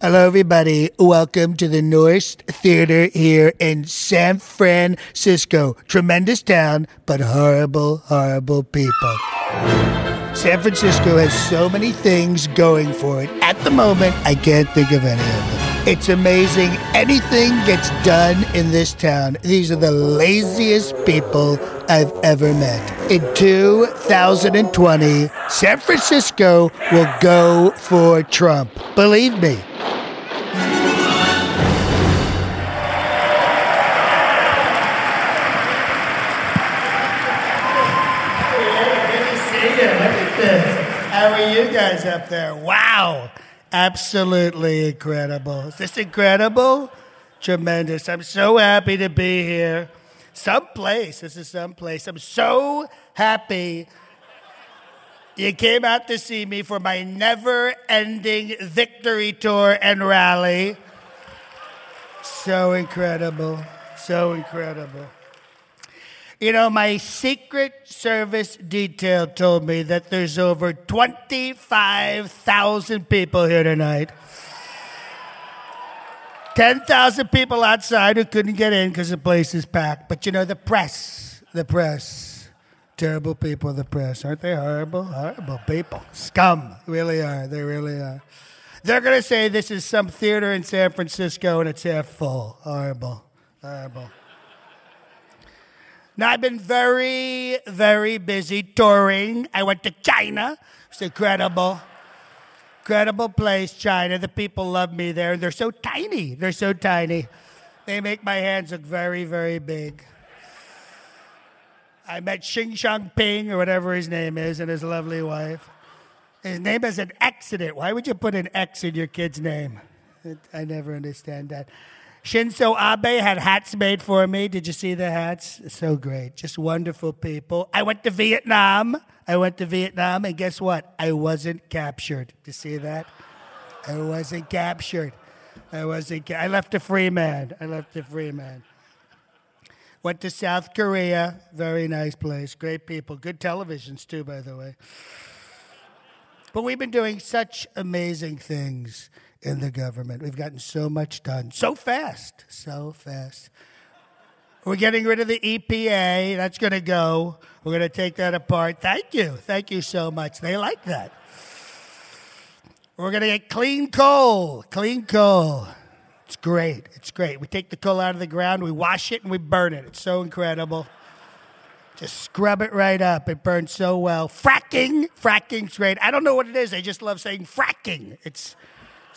Hello, everybody. Welcome to the Nourse Theater here in San Francisco. Tremendous town, but horrible, horrible people. San Francisco has so many things going for it. At the moment, I can't think of any of them. It's amazing. Anything gets done in this town. These are the laziest people I've ever met. In 2020, San Francisco will go for Trump. Believe me. Guys up there? Wow. Absolutely incredible. Is this incredible? Tremendous. I'm so happy to be here. Someplace. This is someplace. I'm so happy you came out to see me for my never ending victory tour and rally. So incredible. So incredible. You know, my Secret Service detail told me that there's over 25,000 people here tonight. 10,000 people outside who couldn't get in because the place is packed. But you know, the press, the press, terrible people, the press. Aren't they horrible? Horrible people. Scum. Really are. They really are. They're going to say this is some theater in San Francisco and it's half full. Horrible. Horrible. Now, I've been very, very busy touring. I went to China. It's incredible. Incredible place, China. The people love me there. They're so tiny. They're so tiny. They make my hands look very, very big. I met Xing Jinping, or whatever his name is, and his lovely wife. His name is an it. Why would you put an X in your kid's name? I never understand that. Shinzo Abe had hats made for me. Did you see the hats? So great. Just wonderful people. I went to Vietnam. I went to Vietnam, and guess what? I wasn't captured. Did you see that? I wasn't captured. I wasn't. Ca- I left a free man. I left a free man. Went to South Korea. Very nice place. Great people. Good televisions, too, by the way. But we've been doing such amazing things in the government. We've gotten so much done so fast, so fast. We're getting rid of the EPA. That's going to go. We're going to take that apart. Thank you. Thank you so much. They like that. We're going to get clean coal. Clean coal. It's great. It's great. We take the coal out of the ground, we wash it, and we burn it. It's so incredible. Just scrub it right up. It burns so well. Fracking. Fracking's great. I don't know what it is. I just love saying fracking. It's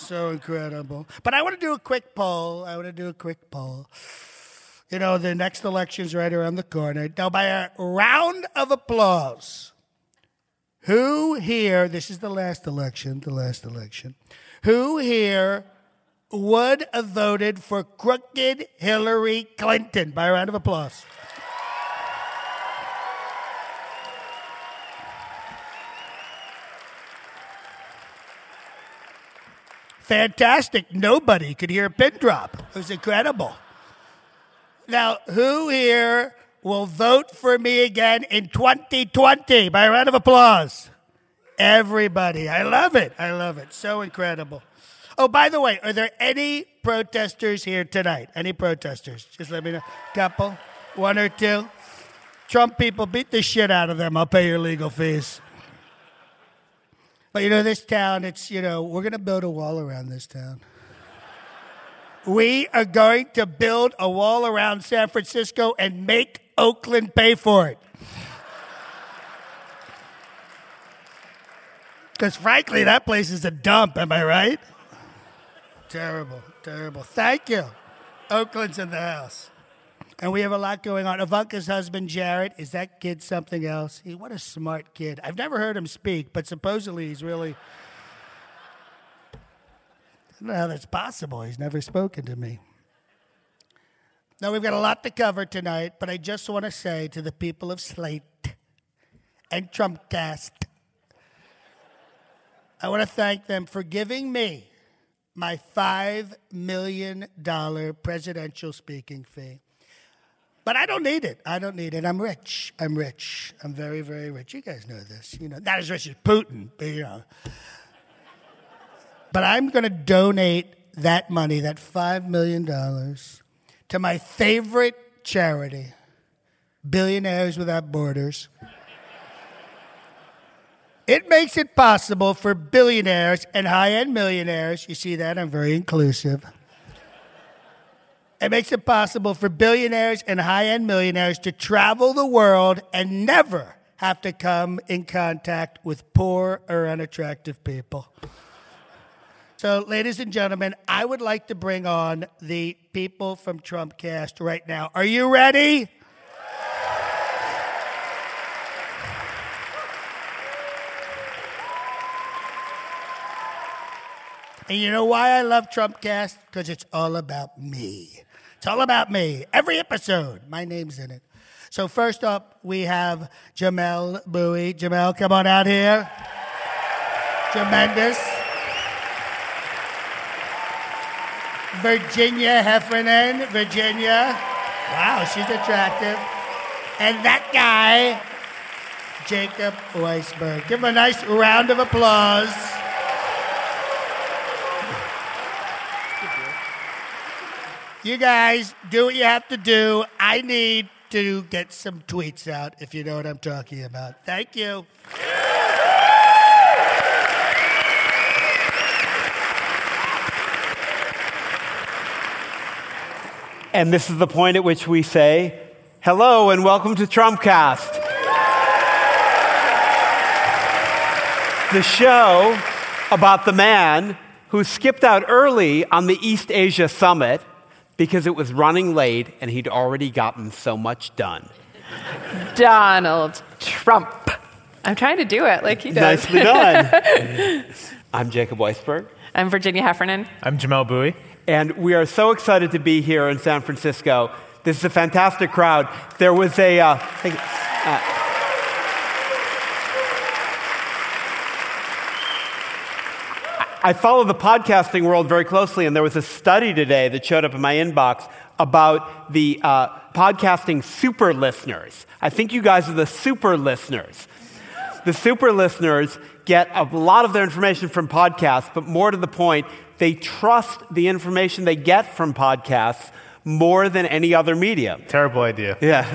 so incredible. But I want to do a quick poll. I want to do a quick poll. You know, the next election's right around the corner. Now, by a round of applause, who here, this is the last election, the last election, who here would have voted for crooked Hillary Clinton? By a round of applause. Fantastic. Nobody could hear a pin drop. It was incredible. Now, who here will vote for me again in 2020? By a round of applause. Everybody. I love it. I love it. So incredible. Oh, by the way, are there any protesters here tonight? Any protesters? Just let me know. Couple, one or two. Trump people, beat the shit out of them. I'll pay your legal fees. But you know, this town, it's, you know, we're going to build a wall around this town. We are going to build a wall around San Francisco and make Oakland pay for it. Because frankly, that place is a dump, am I right? Terrible, terrible. Thank you. Oakland's in the house. And we have a lot going on. Ivanka's husband, Jared, is that kid something else? He, what a smart kid. I've never heard him speak, but supposedly he's really. I how that's possible. He's never spoken to me. Now, we've got a lot to cover tonight, but I just want to say to the people of Slate and Trumpcast, I want to thank them for giving me my $5 million presidential speaking fee. But I don't need it. I don't need it. I'm rich. I'm rich. I'm very, very rich. You guys know this. You know, not as rich as Putin, but you know. But I'm going to donate that money, that $5 million, to my favorite charity, Billionaires Without Borders. It makes it possible for billionaires and high end millionaires, you see that? I'm very inclusive. It makes it possible for billionaires and high end millionaires to travel the world and never have to come in contact with poor or unattractive people. So, ladies and gentlemen, I would like to bring on the people from Trumpcast right now. Are you ready? And you know why I love Trumpcast? Because it's all about me. It's all about me. Every episode, my name's in it. So first up, we have Jamelle Bouie. Jamelle, come on out here. Tremendous. Virginia Heffernan. Virginia. Wow, she's attractive. And that guy, Jacob Weisberg. Give him a nice round of applause. You guys do what you have to do. I need to get some tweets out, if you know what I'm talking about. Thank you. And this is the point at which we say, hello and welcome to Trumpcast. the show about the man who skipped out early on the East Asia Summit because it was running late and he'd already gotten so much done. Donald Trump. I'm trying to do it like he does. Nicely done. I'm Jacob Weisberg. I'm Virginia Heffernan. I'm Jamelle Bouie. And we are so excited to be here in San Francisco. This is a fantastic crowd. There was a. Uh, I follow the podcasting world very closely, and there was a study today that showed up in my inbox about the uh, podcasting super listeners. I think you guys are the super listeners. The super listeners get a lot of their information from podcasts, but more to the point, they trust the information they get from podcasts more than any other medium. Terrible idea. Yeah.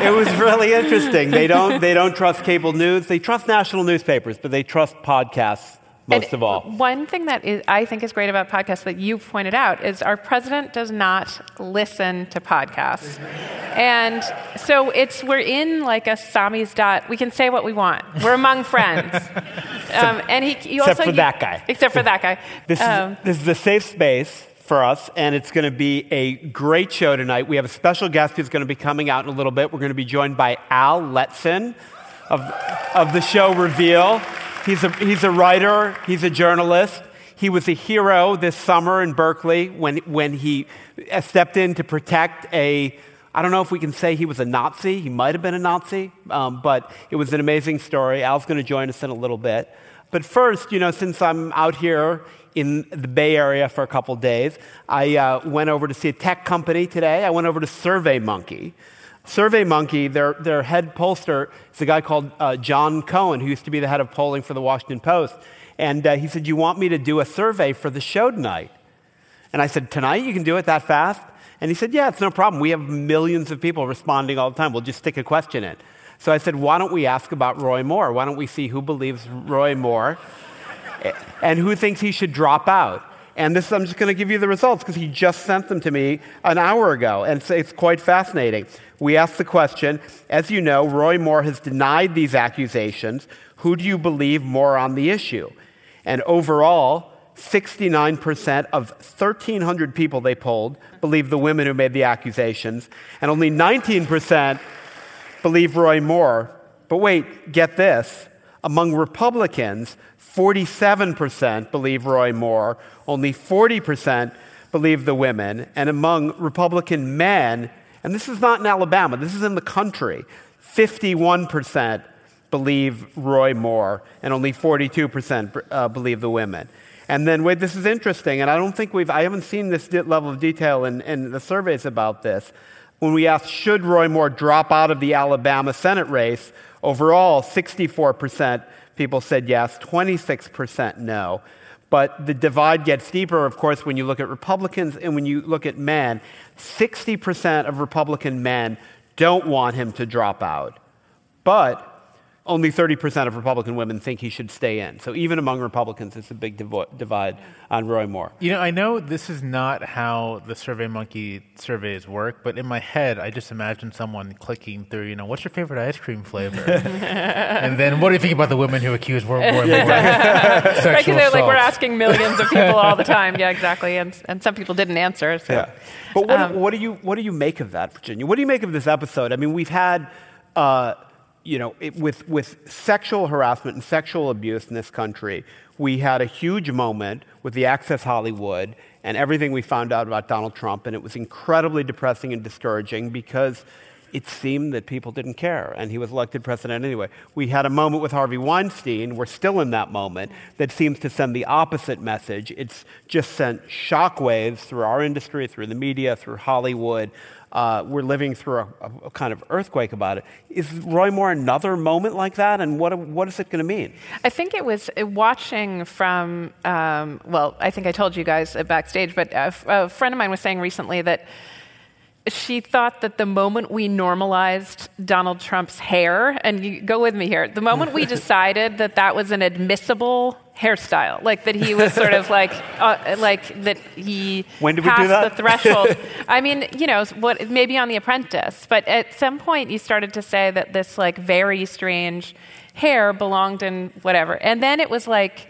it was really interesting. They don't, they don't trust cable news. They trust national newspapers, but they trust podcasts most and of all. One thing that is, I think is great about podcasts that you pointed out is our president does not listen to podcasts. and so it's we're in like a samizdat. We can say what we want. We're among friends. um, and he, he except also, for that guy. Except for that guy. This, um, is, this is a safe space for us, and it's going to be a great show tonight. We have a special guest who's going to be coming out in a little bit. We're going to be joined by Al Letson of, of the show Reveal. He's a, he's a writer, he's a journalist. He was a hero this summer in Berkeley when, when he stepped in to protect a, I don't know if we can say he was a Nazi. He might have been a Nazi, um, but it was an amazing story. Al's going to join us in a little bit. But first, you know, since I'm out here in the Bay Area for a couple days, I uh, went over to see a tech company today. I went over to SurveyMonkey. SurveyMonkey, their, their head pollster is a guy called uh, Jon Cohen, who used to be the head of polling for the Washington Post. And uh, he said, You want me to do a survey for the show tonight? And I said, Tonight? You can do it that fast? And he said, Yeah, it's no problem. We have millions of people responding all the time. We'll just stick a question in. So I said, Why don't we ask about Roy Moore? Why don't we see who believes Roy Moore and who thinks he should drop out? And this, I'm just going to give you the results because he just sent them to me an hour ago. And it's, it's quite fascinating. We asked the question as you know, Roy Moore has denied these accusations. Who do you believe more on the issue? And overall, 69% of 1,300 people they polled believe the women who made the accusations, and only 19% believe Roy Moore. But wait, get this. Among Republicans, 47% believe Roy Moore, only 40% believe the women, and among Republican men, and this is not in Alabama, this is in the country, 51% believe Roy Moore, and only 42% uh, believe the women. And then, wait, this is interesting, and I don't think we've, I haven't seen this level of detail in, in the surveys about this. When we asked, should Roy Moore drop out of the Alabama Senate race, overall, 64% people said yes, 26% no. But the divide gets deeper, of course, when you look at Republicans and when you look at men. 60% of Republican men don't want him to drop out. But only 30% of Republican women think he should stay in. So even among Republicans, it's a big divo- divide on Roy Moore. You know, I know this is not how the SurveyMonkey surveys work, but in my head, I just imagine someone clicking through, you know, what's your favorite ice cream flavor? and then what do you think about the women who accuse Roy Moore of sexual Right, because like we're asking millions of people all the time. Yeah, exactly. And, and some people didn't answer. So. Yeah. But what, Um, what, do you, what do you make of that, Virginia? What do you make of this episode? I mean, we've had, uh, you know, it, with, with sexual harassment and sexual abuse in this country, we had a huge moment with the Access Hollywood and everything we found out about Donald Trump, and it was incredibly depressing and discouraging because it seemed that people didn't care, and he was elected president anyway. We had a moment with Harvey Weinstein, we're still in that moment, that seems to send the opposite message. It's just sent shockwaves through our industry, through the media, through Hollywood. Uh, we're living through a, a- kind of earthquake about it. Is Roy Moore another moment like that, and what, what is it going to mean? I think it was uh, watching from, um, well, I think I told you guys uh, backstage, but a, f- a friend of mine was saying recently that she thought that the moment we normalized Donald Trump's hair, and you go with me here, the moment we decided that that was an admissible hairstyle, like that he was sort of like, uh, like that he When did we do passed that? the threshold. I mean, you know, what maybe on The Apprentice, but at some point you started to say that this like very strange hair belonged in whatever, and then it was like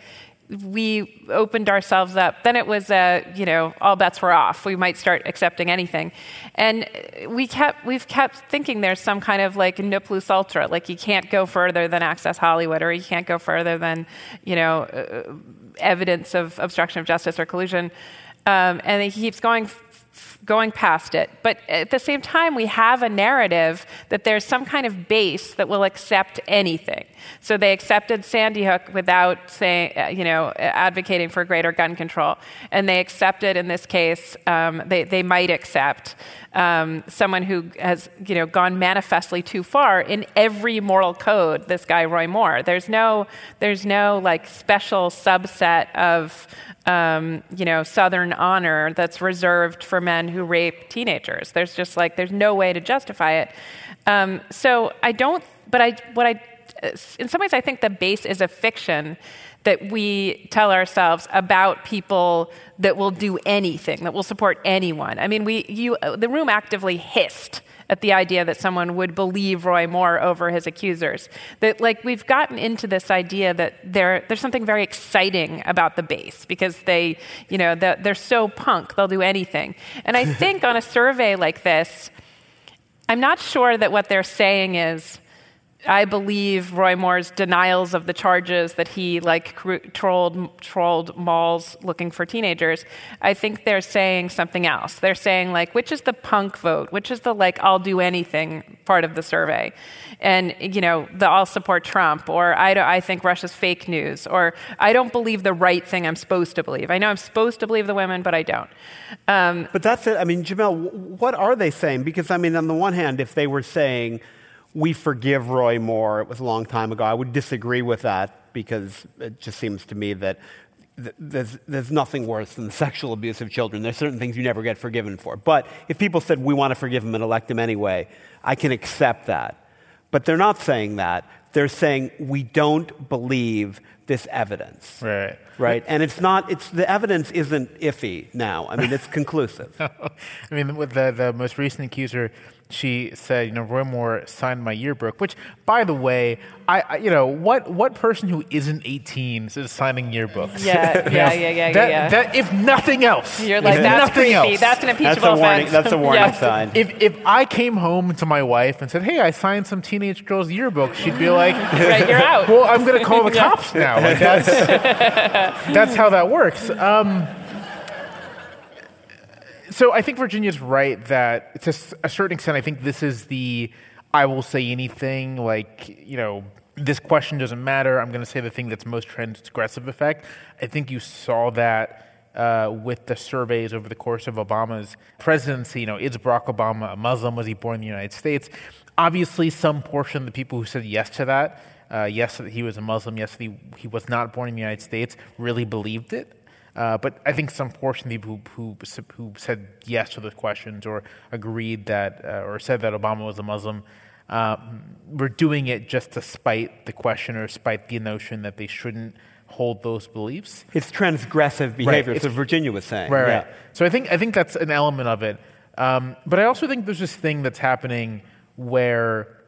we opened ourselves up. Then it was, uh, you know, all bets were off. We might start accepting anything, and we kept we've kept thinking there's some kind of like ne plus ultra, like you can't go further than Access Hollywood, or you can't go further than, you know, uh, evidence of obstruction of justice or collusion, um, and he keeps going. Going past it. But at the same time, we have a narrative that there's some kind of base that will accept anything. So they accepted Sandy Hook without saying, uh, you know, advocating for greater gun control. And they accepted, in this case, um, they, they might accept um, someone who has, you know, gone manifestly too far in every moral code, this guy, Roy Moore. There's no, there's no like special subset of, um, you know, Southern honor that's reserved for men who rape teenagers. There's just like, there's no way to justify it. Um, so I don't, but I, what I, in some ways, I think the base is a fiction that we tell ourselves about people that will do anything, that will support anyone. I mean, we, you, the room actively hissed at the idea that someone would believe Roy Moore over his accusers. That like we've gotten into this idea that there, there's something very exciting about the base because they, you know, they're, they're so punk, they'll do anything. And I think on a survey like this, I'm not sure that what they're saying is, I believe Roy Moore's denials of the charges that he like trolled trolled malls looking for teenagers. I think they're saying something else. They're saying like, which is the punk vote? Which is the like, I'll do anything part of the survey? And you know, the I'll support Trump, or I, don't, I think Russia's fake news, or I don't believe the right thing I'm supposed to believe. I know I'm supposed to believe the women, but I don't. Um, But that's it. I mean, Jamelle, what are they saying? Because, I mean, on the one hand, if they were saying, we forgive Roy Moore, it was a long time ago, I would disagree with that because it just seems to me that th- there's, there's nothing worse than the sexual abuse of children. There's certain things you never get forgiven for. But if people said, we want to forgive him and elect him anyway, I can accept that. But they're not saying that. They're saying, we don't believe this evidence. Right. Right? And it's not, it's, the evidence isn't iffy now. I mean, it's conclusive. I mean, with the, the most recent accuser, she said, you know, Roy Moore signed my yearbook. Which, by the way, I, I you know, what what person who isn't 18 is signing yearbooks? Yeah, yeah, yeah, yeah, that, yeah. That, if nothing else, you're like, if that's nothing creepy. else, That's an impeachable That's a warning, offense. that's a warning Yes. sign. if if I came home to my wife and said, "Hey, I signed some teenage girl's yearbook," she'd be like, Right, you're out. "Well, I'm going to call the cops now." Like that's that's how that works. Um, so I think Virginia's right that to a certain extent, I think this is the I will say anything like you know. This question doesn't matter. I'm going to say the thing that's most transgressive effect. I think you saw that uh, with the surveys over the course of Obama's presidency. You know, is Barack Obama a Muslim? Was he born in the United States? Obviously, some portion of the people who said yes to that uh, yes, that he was a Muslim, yes, that he, he was not born in the United States, really believed it. Uh, but I think some portion of people who, who, who said yes to those questions or agreed that, uh, or said that Obama was a Muslim, uh, were doing it just to spite the question or spite the notion that they shouldn't hold those beliefs. It's transgressive behavior. Right. So Virginia was saying. Right, yeah. right. So I think I think that's an element of it. Um, but I also think there's this thing that's happening where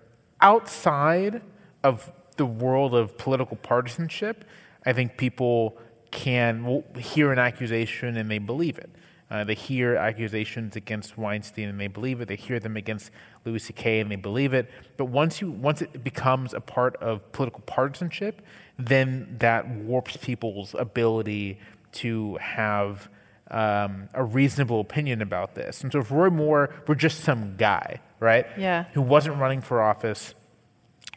outside of the world of political partisanship, I think people can hear an accusation and they believe it. Uh, they hear accusations against Weinstein and they believe it. They hear them against Louis C.K. and they believe it. But once you once it becomes a part of political partisanship, then that warps people's ability to have um, a reasonable opinion about this. And so if Roy Moore were just some guy, right? Yeah. Who wasn't running for office,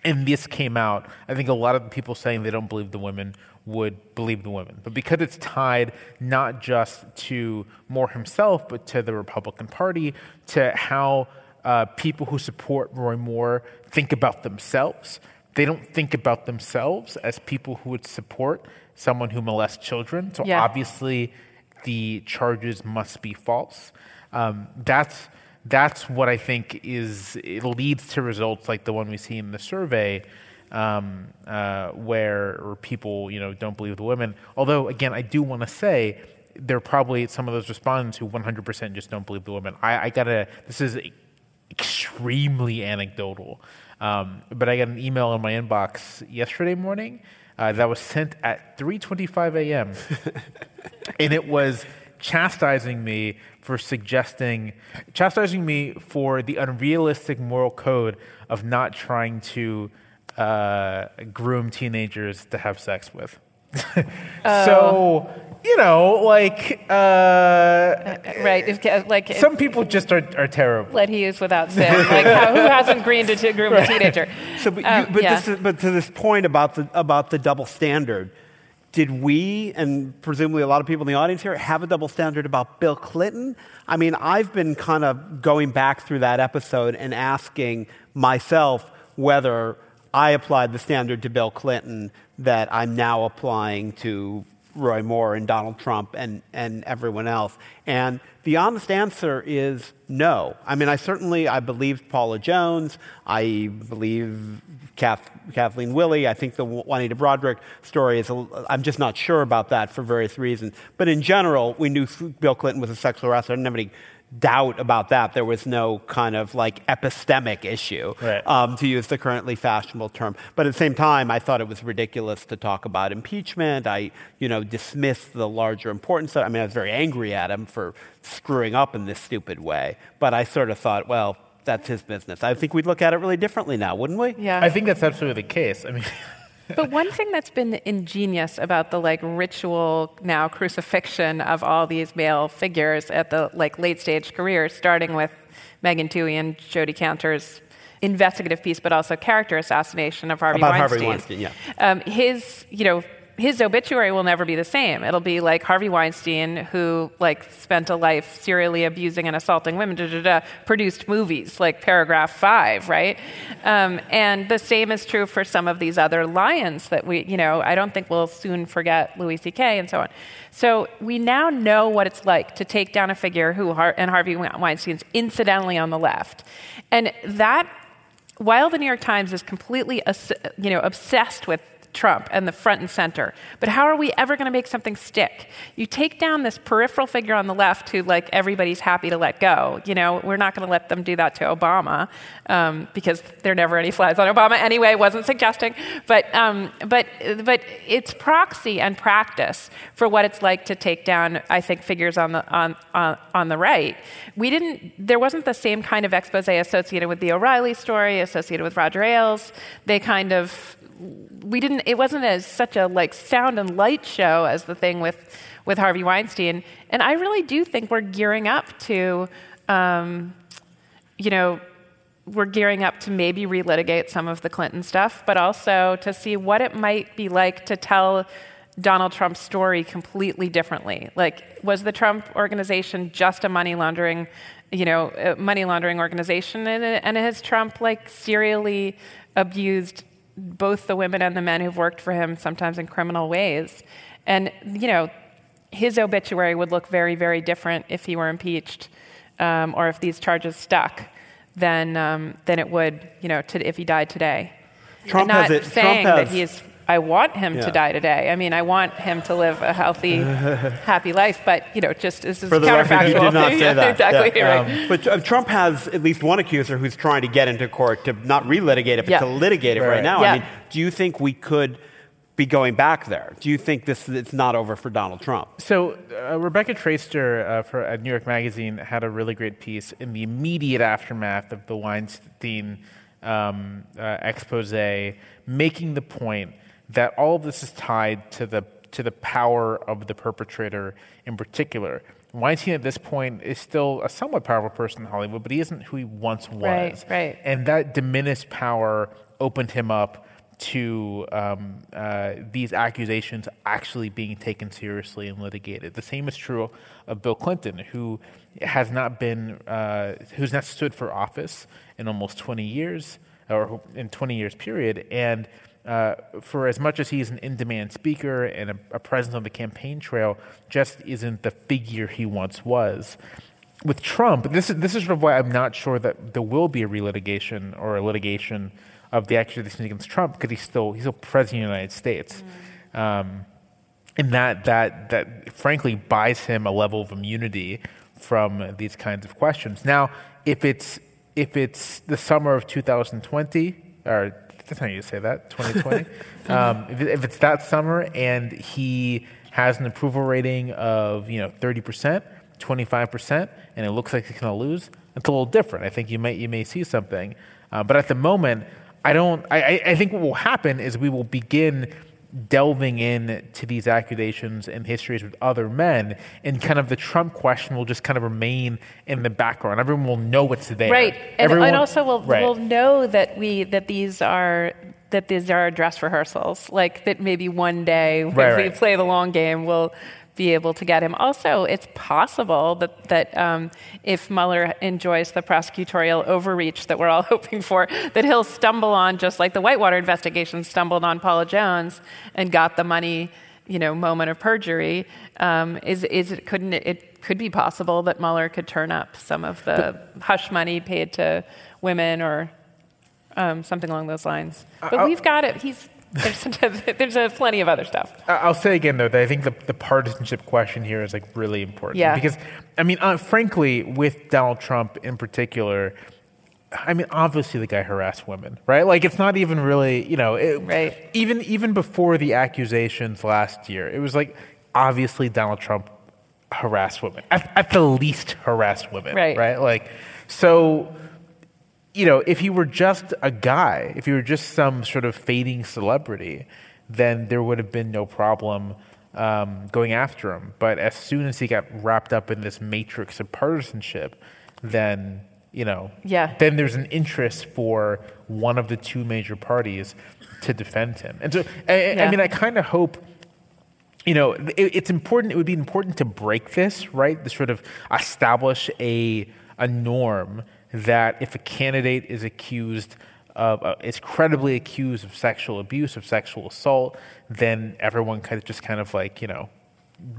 and this came out, I think a lot of the people saying they don't believe the women would believe the women. But because it's tied not just to Moore himself, but to the Republican Party, to how uh, people who support Roy Moore think about themselves, they don't think about themselves as people who would support someone who molests children. So yeah. obviously, the charges must be false. Um, that's that's what I think is it leads to results like the one we see in the survey, um, uh, where people you know don't believe the women. Although again, I do want to say there are probably some of those respondents who 100% just don't believe the women. I, I gotta. This is extremely anecdotal, um, but I got an email in my inbox yesterday morning uh, that was sent at 3:25 a.m. and it was chastising me for suggesting, chastising me for the unrealistic moral code of not trying to uh, groom teenagers to have sex with. oh. So, you know, like, uh, uh right? Like some people just are, are terrible. Let he is without sin. like, how, who hasn't agreed to groom right. a teenager? So, but, um, you, but, yeah. this, but to this point about the about the double standard, did we, and presumably a lot of people in the audience here, have a double standard about Bill Clinton? I mean, I've been kind of going back through that episode and asking myself whether I applied the standard to Bill Clinton that I'm now applying to Roy Moore and Donald Trump and, and everyone else? And the honest answer is no. I mean, I certainly, I believed Paula Jones. I believe Kath, Kathleen Willey. I think the Juanita Broaddrick story is, I'm just not sure about that for various reasons. But in general, we knew Bill Clinton was a sexual harasser. I didn't have any doubt about that. There was no kind of like epistemic issue, right. um, to use the currently fashionable term. But at the same time, I thought it was ridiculous to talk about impeachment. I, you know, dismissed the larger importance. I mean, I was very angry at him for screwing up in this stupid way. But I sort of thought, well, that's his business. I think we'd look at it really differently now, wouldn't we? Yeah. I think that's absolutely the case. I mean. but one thing that's been ingenious about the like ritual now crucifixion of all these male figures at the like late stage career, starting with Megan Twohey and Jodi Kantor's investigative piece, but also character assassination of Harvey about Weinstein. Harvey Weinstein, yeah. Um, his, you know, his obituary will never be the same. It'll be like Harvey Weinstein, who like spent a life serially abusing and assaulting women, da, da, da, produced movies like Paragraph Five, right? Um, and the same is true for some of these other lions that we, you know, I don't think we'll soon forget Louis C.K. and so on. So we now know what it's like to take down a figure who, and Harvey Weinstein's incidentally on the left, and that. While the New York Times is completely, you know, obsessed with Trump and the front and center. But how are we ever going to make something stick? You take down this peripheral figure on the left who, like, everybody's happy to let go. You know, we're not going to let them do that to Obama um, because there are never any flies on Obama anyway. Wasn't suggesting, but um, but but it's proxy and practice for what it's like to take down. I think figures on the on on, on the right. We didn't. There wasn't the same kind of expose associated with the O'Reilly story, associated with Roger Ailes. They kind of we didn't it wasn't as such a like sound and light show as the thing with with Harvey Weinstein and I really do think we're gearing up to um, you know we're gearing up to maybe relitigate some of the Clinton stuff, but also to see what it might be like to tell Donald Trump's story completely differently. Like, was the Trump organization just a money laundering, you know, money laundering organization, and, and has Trump like serially abused both the women and the men who've worked for him, sometimes in criminal ways. And, you know, his obituary would look very, very different if he were impeached um, or if these charges stuck than, um, than it would, you know, to, if he died today. Trump and not has it- saying Trump that has- he's. I want him Yeah. to die today. I mean, I want him to live a healthy, happy life. But you know, just this is For the record, counterfactual. you did not say Yeah, that. exactly Yeah. right. Um, but uh, Trump has at least one accuser who's trying to get into court to not relitigate it, but Yeah. to litigate it right, Right. now. Yeah. I mean, do you think we could be going back there? Do you think this it's not over for Donald Trump? So uh, Rebecca Traister uh, for at New York Magazine had a really great piece in the immediate aftermath of the Weinstein um, uh, expose, making the point that all of this is tied to the to the power of the perpetrator in particular. Weinstein at this point is still a somewhat powerful person in Hollywood, but he isn't who he once was. Right, right. And that diminished power opened him up to um, uh, these accusations actually being taken seriously and litigated. The same is true of Bill Clinton, who has not been, uh, who's not stood for office in almost 20 years, or in 20 years period, and uh, for as much as he's an in-demand speaker and a, a presence on the campaign trail, just isn't the figure he once was. With Trump, this is this is sort of why I'm not sure that there will be a relitigation or a litigation of the accusations against Trump because he's still he's still president of the United States, um, and that that that frankly buys him a level of immunity from these kinds of questions. Now, if it's if it's the summer of 2020 or that's how you say that 2020, um, if, if it's that summer and he has an approval rating of you know 30 percent. 25%, and it looks like he's going to lose, it's a little different. I think you may, you may see something. Uh, but at the moment, I don't, I- I think what will happen is we will begin delving in to these accusations and histories with other men, and kind of the Trump question will just kind of remain in the background. Everyone will know it's there. Right, and, Everyone- and also we'll, Right. we'll know that we that these are that these are dress rehearsals. Like that, maybe one day Right, if we play the long game, we'll be able to get him. Also, it's possible that that um, if Mueller enjoys the prosecutorial overreach that we're all hoping for, that he'll stumble on just like the Whitewater investigation stumbled on Paula Jones and got the money. You know, moment of perjury. Um, is is it couldn't it, it could be possible that Mueller could turn up some of the hush money paid to women or um, something along those lines. But we've got it. He's there's there's a plenty of other stuff. I'll say again though that I think the, the partisanship question here is like really important. Yeah. Because I mean, uh, frankly, with Donald Trump in particular, I mean, obviously the guy harassed women, right? Like it's not even really, you know, it, Right. Even even before the accusations last year, it was like obviously Donald Trump harassed women at, at the least harassed women, Right. Right? Like so you know, if he were just a guy, if he were just some sort of fading celebrity, then there would have been no problem um, going after him. But as soon as he got wrapped up in this matrix of partisanship, then you know, Yeah. then there's an interest for one of the two major parties to defend him. And so, I, I- I mean, I kind of hope you know, it, it's important. It would be important to break this, right? To sort of establish a a norm that if a candidate is accused of uh, is credibly accused of sexual abuse, of sexual assault, then everyone kind of just kind of like you know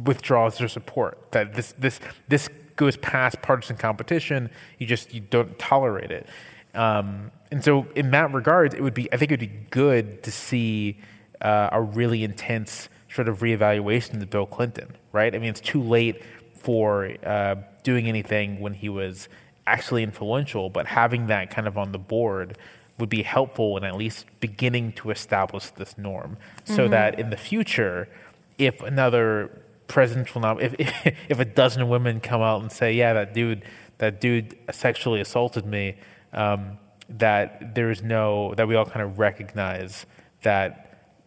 withdraws their support. That this this this goes past partisan competition. You just you don't tolerate it. Um, and so, in that regard, it would be I think it would be good to see uh, a really intense sort of reevaluation of Bill Clinton. Right? I mean, it's too late for uh, doing anything when he was actually influential, but having that kind of on the board would be helpful in at least beginning to establish this norm so that in the future, if another presidential nom- if, if if a dozen women come out and say, "Yeah, that dude, that dude sexually assaulted me," um, that there is no that we all kind of recognize that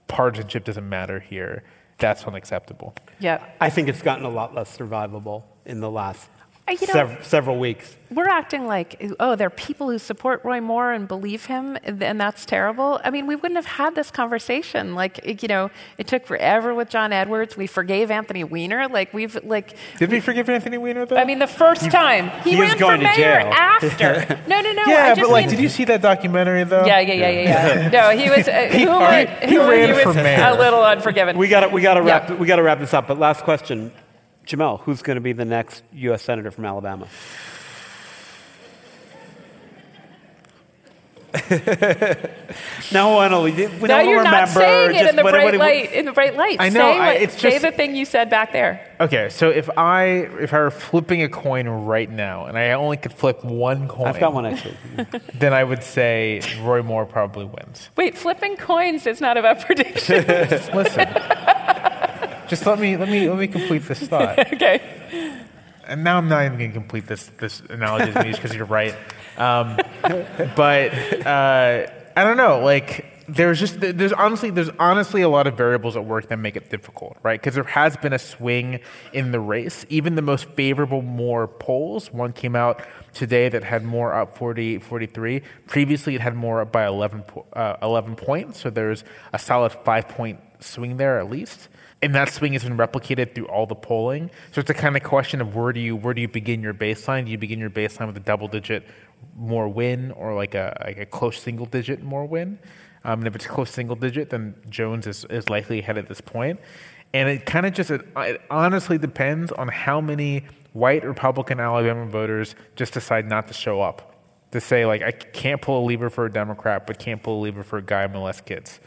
partisanship doesn't matter here. That's unacceptable. Yeah. I think it's gotten a lot less survivable in the last you know, sev- several weeks. we're acting like, oh, there are people who support Roy Moore and believe him, and that's terrible. I mean, we wouldn't have had this conversation. Like, you know, it took forever with John Edwards. We forgave Anthony Weiner. Like, we've like, Did we forgive Anthony Weiner though? I mean, the first time he, he was ran going for to mayor jail. after. No, no, no. I yeah, but like, mean- did you see that documentary though? Yeah, yeah, yeah, yeah, yeah. No, he was. Uh, He- who, he who, ran was for mayor. a little unforgiven. We got we got to wrap Yeah. we got to wrap this up. But last question, Jamelle, who's going to be the next U.S. senator from Alabama? no one will. We no, don't you're remember. not saying it in the what- bright what- light. In the bright light. I know, Say, I- it's say just- the thing you said back there. Okay, so if I if I were flipping a coin right now and I only could flip one coin, I've got one actually. then I would say Roy Moore probably wins. Wait, flipping coins is not about predictions. Listen, just let me let me let me complete this thought. okay. And now I'm not even going to complete this this analogy to me because you're right. Um, but uh, I don't know. Like there's just there's honestly there's honestly a lot of variables at work that make it difficult, right? Because there has been a swing in the race. Even the most favorable Moore polls. One came out today that had Moore up 40 43. Previously, it had Moore up by 11 uh, 11 points. So there's a solid five point swing there at least and that swing has been replicated through all the polling. So it's a kind of question of where do you where do you begin your baseline? Do you begin your baseline with a double digit Moore win or like a like a close single digit Moore win? Um, and if it's close single digit, then Jones is, is likely ahead at this point. And it kind of just it, it honestly depends on how many white Republican Alabama voters just decide not to show up. To say like I can't pull a lever for a Democrat, but can't pull a lever for a guy who molests kids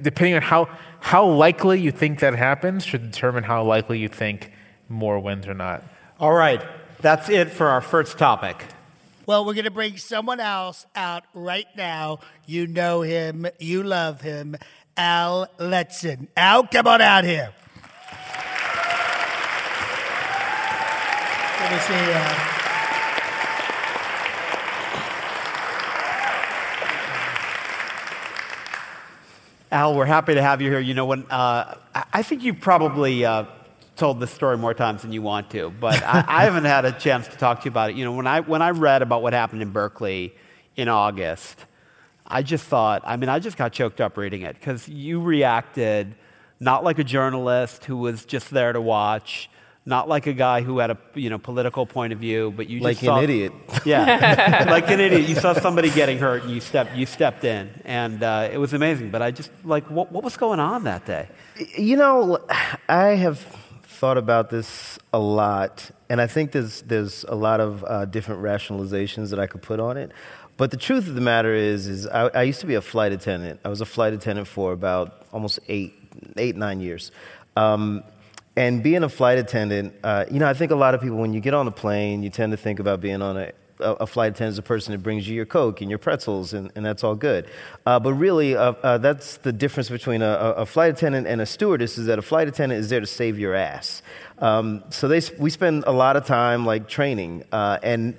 depending on how how likely you think that happens should determine how likely you think Moore wins or not. All right, that's it for our first topic. Well, we're going to bring someone else out right now. You know him, you love him, Al Letson. Al, come on out here. Good to see you. Al. We're happy to have you here. You know, when uh, I- I think you probably uh, told this story more times than you want to, but I, I haven't had a chance to talk to you about it. You know, when I when I read about what happened in Berkeley in August, I just thought, I mean, I just got choked up reading it because you reacted not like a journalist who was just there to watch, not like a guy who had a you know political point of view, but you just Like an idiot. Yeah, like an idiot. You saw somebody getting hurt, and you stepped you stepped in, and uh, it was amazing. But I just like what what was going on that day? You know, I have thought about this a lot, and I think there's there's a lot of uh, different rationalizations that I could put on it. But the truth of the matter is, is I, I used to be a flight attendant. I was a flight attendant for about almost eight, eight nine years. Um, and being a flight attendant, uh, you know, I think a lot of people, when you get on a plane, you tend to think about being on a, a, flight attendant as a person that brings you your Coke and your pretzels, and, and that's all good. Uh, but really, uh, uh, that's the difference between a, a a flight attendant and a stewardess is that a flight attendant is there to save your ass. Um, so they, we spend a lot of time like training. Uh, and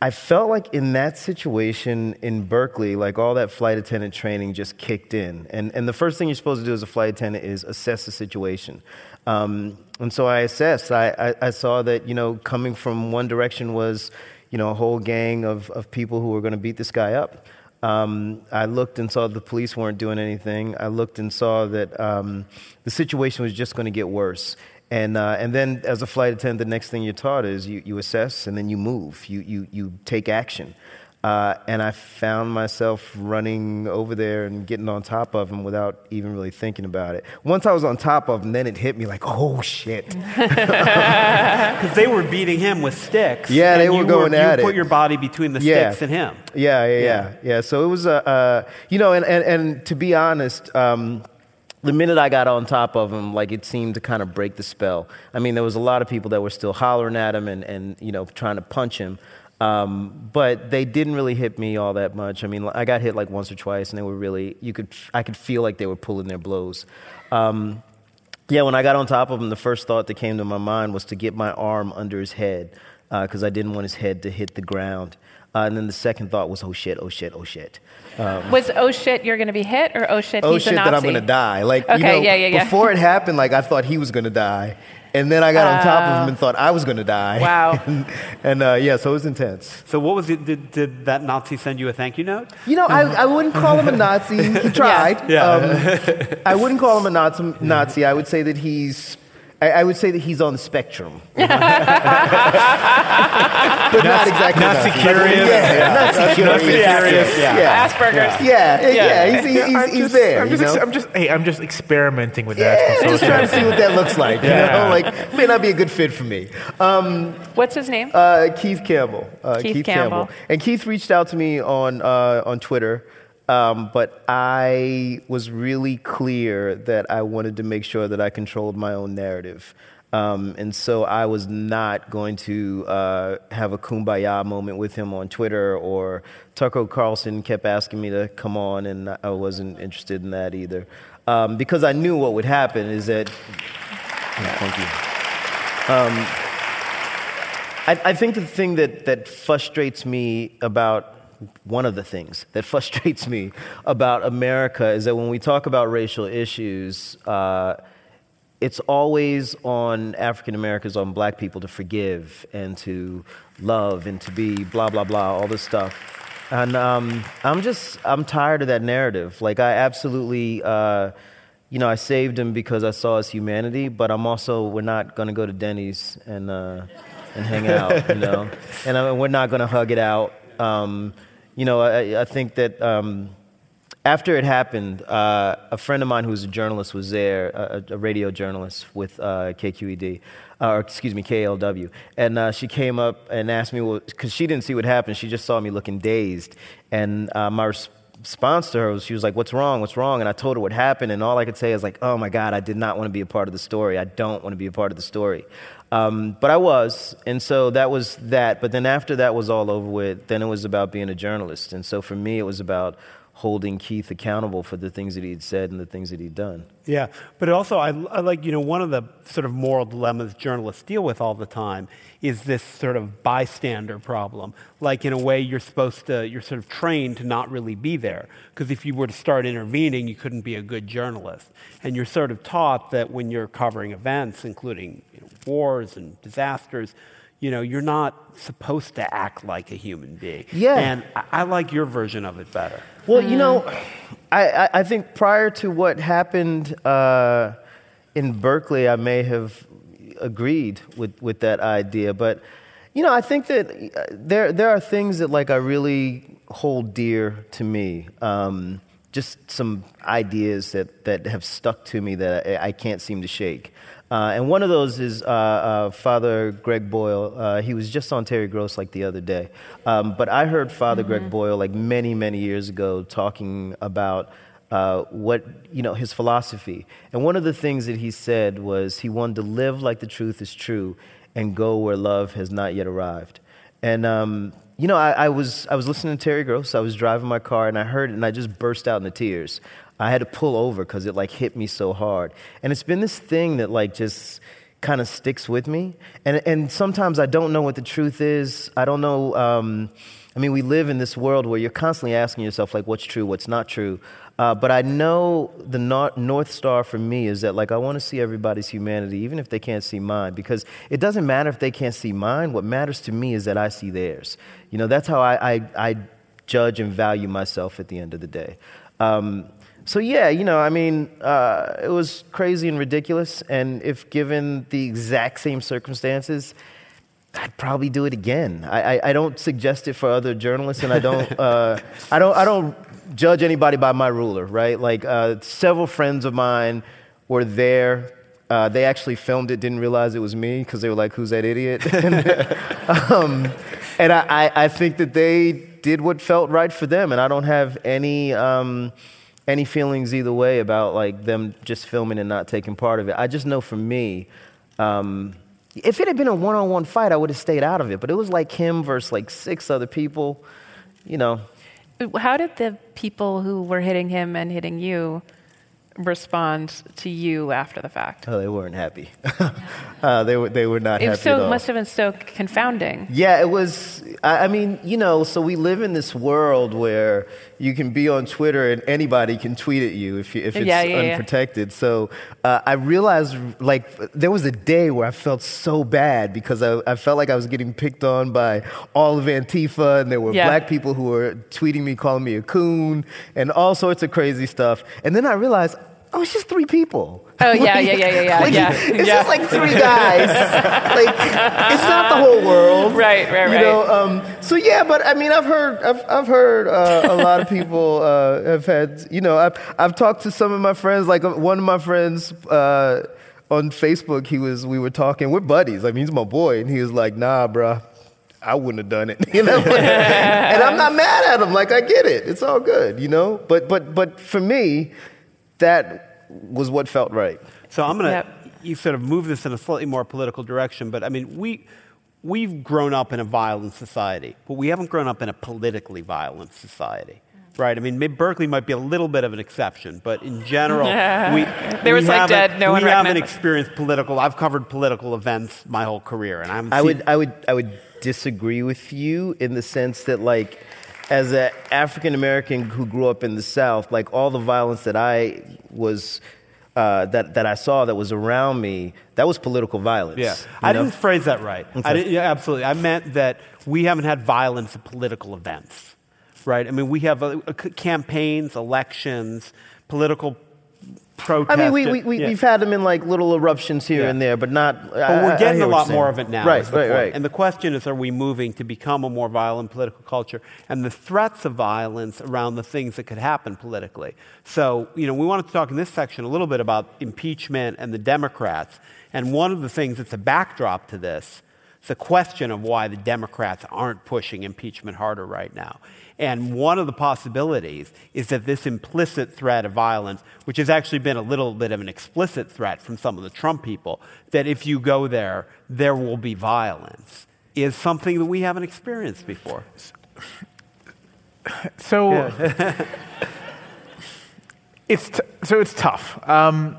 I felt like in that situation in Berkeley, like all that flight attendant training just kicked in. And, and the first thing you're supposed to do as a flight attendant is assess the situation. Um, and so I assessed. I, I, I saw that, you know, coming from one direction was, you know, a whole gang of, of people who were going to beat this guy up. Um, I looked and saw the police weren't doing anything. I looked and saw that um, the situation was just going to get worse. And, uh, and then, as a flight attendant, the next thing you're taught is you, you assess and then you move, you, you, you take action. Uh, and I found myself running over there and getting on top of him without even really thinking about it. Once I was on top of him, then it hit me like, oh shit. Because they were beating him with sticks. Yeah, they and were you going you put your body between the Yeah. sticks and him. Yeah, yeah, Yeah. yeah, yeah. So it was a, uh, you know, and, and, and to be honest, um, the minute I got on top of him, like it seemed to kind of break the spell. I mean, there was a lot of people that were still hollering at him and, and you know, trying to punch him. Um, but they didn't really hit me all that much. I mean, I got hit like once or twice, and they were really, you could, I could feel like they were pulling their blows. Um, yeah, when I got on top of him, the first thought that came to my mind was to get my arm under his head because I didn't want his head to hit the ground. Uh, and then the second thought was, oh shit, oh shit, oh shit. Was oh shit you're going to be hit or oh shit oh he's shit a Nazi? that I'm gonna die. Like Okay, you know, yeah, yeah, yeah. before it happened, like I thought he was gonna die, and then I got on top of him and thought I was going to die. Wow. and and uh, yeah, so it was intense. So what was it? Did, did that Nazi send you a thank you note? You know, I, I wouldn't call him a Nazi. He tried. Yeah. Um, I wouldn't call him a Nazi. Nazi. I would say that he's. I, I would say that he's on the spectrum, but not exactly. Nazi Nazi. curious. Yeah, yeah. Nazi curious. curious, Yeah, yeah. yeah. Asperger's. Yeah, yeah, he's, he's, he's, he's just, there. I'm you just, know? I'm just, hey, I'm just experimenting with yeah, that. just trying to see what that looks like. You know, like may not be a good fit for me. Um, What's his name? uh, Keith Campbell. Uh, Keith Campbell. And Keith reached out to me on uh, on Twitter, um, but I was really clear that I wanted to make sure that I controlled my own narrative. Um, and so I was not going to uh, have a kumbaya moment with him on Twitter, or Tucker Carlson kept asking me to come on, and I wasn't interested in that either. Um, because I knew what would happen is that. Yeah, thank you. I, I think the thing that, that frustrates me about one of the things that frustrates me about America is that when we talk about racial issues, uh, it's always on African Americans, on black people to forgive and to love and to be blah, blah, blah, all this stuff. And um, I'm just, I'm tired of that narrative. Like, I absolutely, uh, you know, I saved him because I saw his humanity, but I'm also, we're not going to go to Denny's and, uh, and hang out, you know, and I we're not going to hug it out. Um, you know, I, I think that um, after it happened, uh, a friend of mine who's a journalist was there, a, a radio journalist with uh, KQED, uh, or excuse me, KALW. And uh, she came up and asked me, because she didn't see what happened, she just saw me looking dazed. And uh, my res- response to her was, she was like, What's wrong? What's wrong? And I told her what happened. And all I could say is, like, Oh my God, I did not want to be a part of the story. I don't want to be a part of the story. Um, but I was, and so that was that. But then after that was all over with, then it was about being a journalist. And so for me, it was about holding Keith accountable for the things that he'd said and the things that he'd done. Yeah, but also I, I like you know one of the sort of moral dilemmas journalists deal with all the time is this sort of bystander problem. Like in a way, you're supposed to you're sort of trained to not really be there because if you were to start intervening, you couldn't be a good journalist. And you're sort of taught that when you're covering events, including you know, wars and disasters. You know, you're not supposed to act like a human being. Yeah. And I, I like your version of it better. Well, you know, I, I, think prior to what happened uh, in Berkeley, I may have agreed with, with that idea. But, you know, I think that uh, there, there are things that, like, I really hold dear to me. Um, just some ideas that, that have stuck to me that I, I can't seem to shake. Uh, and one of those is uh, uh, Father Greg Boyle. Uh, he was just on Terry Gross like the other day. Um, but I heard Father Greg Boyle like many, many years ago talking about uh, what, you know, his philosophy. And one of the things that he said was he wanted to live like the truth is true and go where love has not yet arrived. And, um, you know, I, I, was, I was listening to Terry Gross. I was driving my car and I heard it and I just burst out into tears. I had to pull over because it like hit me so hard. And it's been this thing that like just kind of sticks with me. And, and sometimes I don't know what the truth is. I don't know. Um, I mean, we live in this world where you're constantly asking yourself, like, what's true, what's not true. Uh, but I know the nor- North Star for me is that, like, I want to see everybody's humanity, even if they can't see mine, because it doesn't matter if they can't see mine. What matters to me is that I see theirs. You know, that's how I, I, I judge and value myself at the end of the day. Um, so yeah, you know, I mean, uh, it was crazy and ridiculous. And if given the exact same circumstances, I'd probably do it again. I, I, I don't suggest it for other journalists, and I don't, uh, I don't, I don't judge anybody by my ruler, right? Like uh, several friends of mine were there. Uh, they actually filmed it, didn't realize it was me because they were like, "Who's that idiot?" um, and I, I, I, think that they did what felt right for them, and I don't have any. Um, any feelings either way about like them just filming and not taking part of it. I just know for me, um, if it had been a one-on-one fight, I would have stayed out of it. But it was like him versus like six other people, you know. How did the people who were hitting him and hitting you respond to you after the fact? Oh, they weren't happy. uh, they were they were not It happy so at all. must have been so confounding. Yeah, it was. I I mean, you know, so we live in this world where you can be on Twitter and anybody can tweet at you if, you, if it's Yeah, yeah, yeah. unprotected. So uh, I realized, like, there was a day where I felt so bad because I, I felt like I was getting picked on by all of Antifa, and there were Yeah. black people who were tweeting me, calling me a coon, and all sorts of crazy stuff. And then I realized, oh, it's just three people. Oh, yeah, yeah, yeah, yeah, yeah, Like, yeah. It's Yeah. just like three guys. like, it's not the whole world. Right, right, right. You know, um, so yeah, but I mean, I've heard, I've, I've heard uh, a lot of people uh, have had, you know, I've, I've talked to some of my friends, like uh, one of my friends uh, on Facebook, he was, we were talking, we're buddies. I mean, he's my boy, and he was like, nah, bruh. I wouldn't have done it, you know. and I'm not mad at him. Like I get it. It's all good, you know. But but but for me, that was what felt right. So I'm going to Yep. you sort of move this in a slightly more political direction, but I mean we we've grown up in a violent society, but we haven't grown up in a politically violent society. Right? I mean, maybe Berkeley might be a little bit of an exception, but in general, we, They were we like haven't- dead, no we one haven't experienced political. I've covered political events my whole career, and I'm. I would, I would, I would disagree with you in the sense that, like, as an African American who grew up in the South, like all the violence that I was, uh, that that I saw that was around me, that was political violence. Yeah, I know? didn't phrase that right. I Okay. yeah, absolutely. I meant that we haven't had violence at political events, right? I mean, we have uh, campaigns, elections, political protests. I mean, we, we, we, yeah. we've had them in like little eruptions here Yeah. and there, but not. But we're getting a lot more of it now. Right, right, point. right. And the question is, are we moving to become a more violent political culture? And the threats of violence around the things that could happen politically. So, you know, we wanted to talk in this section a little bit about impeachment and the Democrats. And one of the things that's a backdrop to this is the question of why the Democrats aren't pushing impeachment harder right now. And one of the possibilities is that this implicit threat of violence, which has actually been a little bit of an explicit threat from some of the Trump people, that if you go there, there will be violence, is something that we haven't experienced before. So it's t- so it's tough um,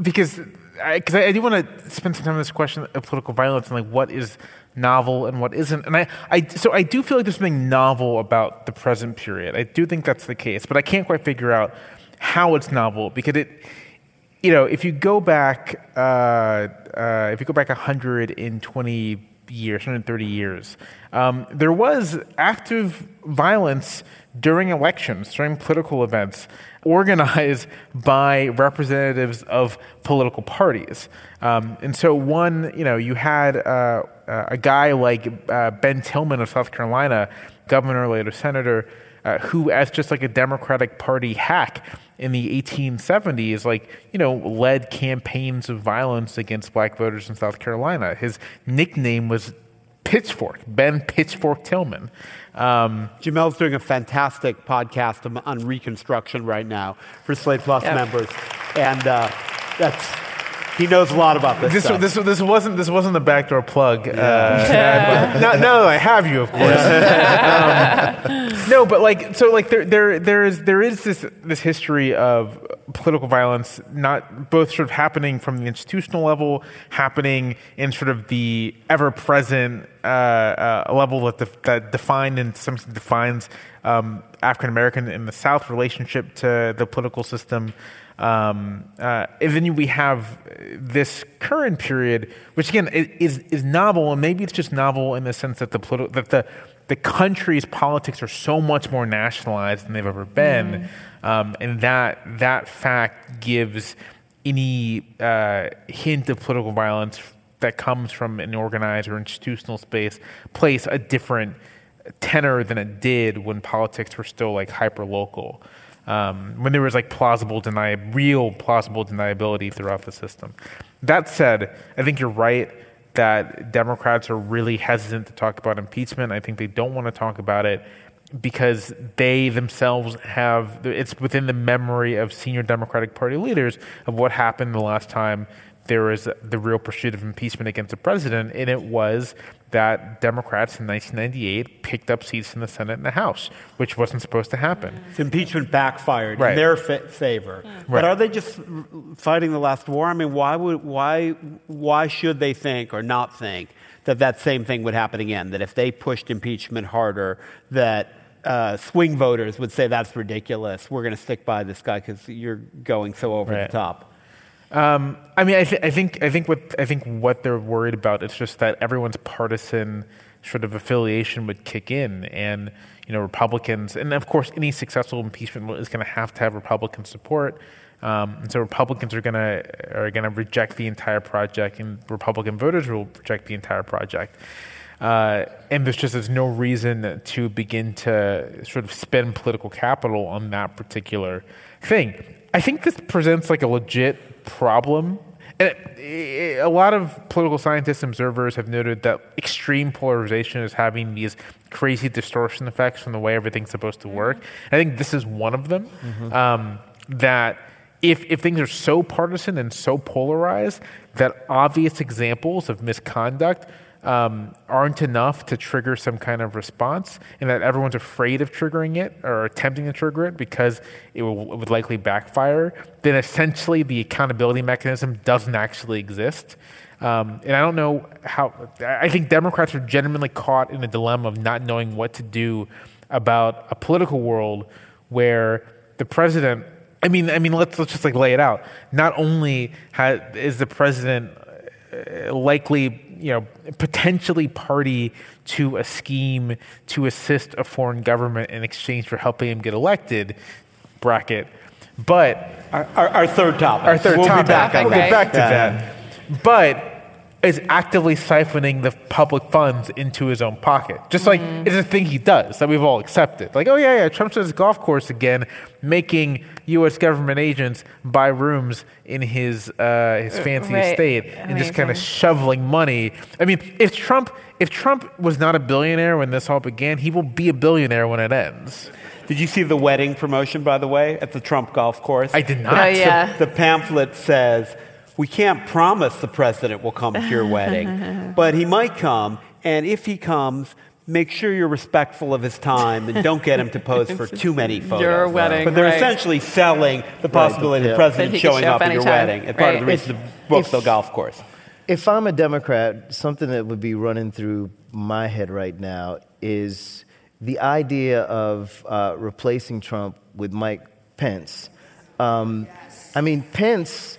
because I, I do want to spend some time on this question of political violence and like what is novel and what isn't. And I, I so I do feel like there's something novel about the present period. I do think that's the case, but I can't quite figure out how it's novel because it you know, if you go back, uh, uh, if you go back 120 years, 130 years, um, there was active violence during elections, during political events, organized by representatives of political parties. Um, and so, one, you know, you had uh, uh, a guy like uh, Ben Tillman of South Carolina, governor, later senator, uh, who, as just like a Democratic Party hack in the 1870s, like, you know, led campaigns of violence against black voters in South Carolina. His nickname was Pitchfork, Ben Pitchfork Tillman. Um, Jamelle's doing a fantastic podcast on- on Reconstruction right now for Slate Plus Yeah. members. And uh, that's, he knows a lot about this, this, stuff. this, this wasn't this wasn't the backdoor plug. Uh, now, now that I have you, of course. Um, no, but like so, like there there there is there is this this history of political violence, not both sort of happening from the institutional level, happening in sort of the ever present uh, uh, level that def- that defined and some defines um, African American in the South relationship to the political system. Um, uh, and then we have this current period, which again is is novel, and maybe it's just novel in the sense that the politi- that the the country's politics are so much more nationalized than they've ever been, um, and that that fact gives any uh, hint of political violence that comes from an organized or institutional space place a different tenor than it did when politics were still like hyper local um, when there was like plausible deny, real plausible deniability throughout the system. That said, I think you're right that Democrats are really hesitant to talk about impeachment. I think they don't want to talk about it because they themselves have it's within the memory of senior Democratic Party leaders of what happened the last time there was the real pursuit of impeachment against the president, and it was that Democrats in 1998 picked up seats in the Senate and the House, which wasn't supposed to happen. So impeachment backfired Right. in their fa- favor. But Right. are they just fighting the last war? I mean, why would why why should they think or not think that that same thing would happen again? That if they pushed impeachment harder, that uh, swing voters would say that's ridiculous. We're going to stick by this guy because you're going so over Right. the top. Um, I mean, I, th- I think I think what I think what they're worried about is just that everyone's partisan sort of affiliation would kick in, and you know, Republicans, and of course, any successful impeachment is going to have to have Republican support. Um, and so Republicans are going to are to reject the entire project, and Republican voters will reject the entire project. Uh, and there's just there's no reason to begin to sort of spend political capital on that particular thing. I think this presents like a legit problem. And it- it- a lot of political scientists and observers have noted that extreme polarization is having these crazy distortion effects from the way everything's supposed to work. I think this is one of them. Um, that if, if things are so partisan and so polarized that obvious examples of misconduct um, aren't enough to trigger some kind of response, and that everyone's afraid of triggering it or attempting to trigger it because it, will, it would likely backfire, then essentially the accountability mechanism doesn't actually exist. Um, and I don't know how, I think Democrats are genuinely caught in a dilemma of not knowing what to do about a political world where the president I mean, I mean, let's let's just like lay it out. Not only ha is the president uh, likely, you know, potentially party to a scheme to assist a foreign government in exchange for helping him get elected, bracket, but Our, our, our third topic. our third we'll topic. Be back on we'll get back to Yeah. that. But is actively siphoning the public funds into his own pocket. Just like mm-hmm. it's a thing he does that we've all accepted. Like, oh yeah, yeah, Trump's at his golf course again, making U.S. government agents buy rooms in his uh, his fancy right. estate and just kind of shoveling money. I mean, if Trump if Trump was not a billionaire when this all began, he will be a billionaire when it ends. Did you see the wedding promotion, by the way, at the Trump golf course? I did not. Oh, yeah. The pamphlet says, We can't promise the president will come to your wedding, but he might come. And if he comes, make sure you're respectful of his time and don't get him to pose for too many photos. Your wedding, But they're right. essentially selling the possibility of yeah. the president That showing show up up at your anytime. wedding. And part of the Right. reason the book's the If- golf course. If I'm a Democrat, something that would be running through my head right now is the idea of uh, replacing Trump with Mike Pence. Um, I mean, Pence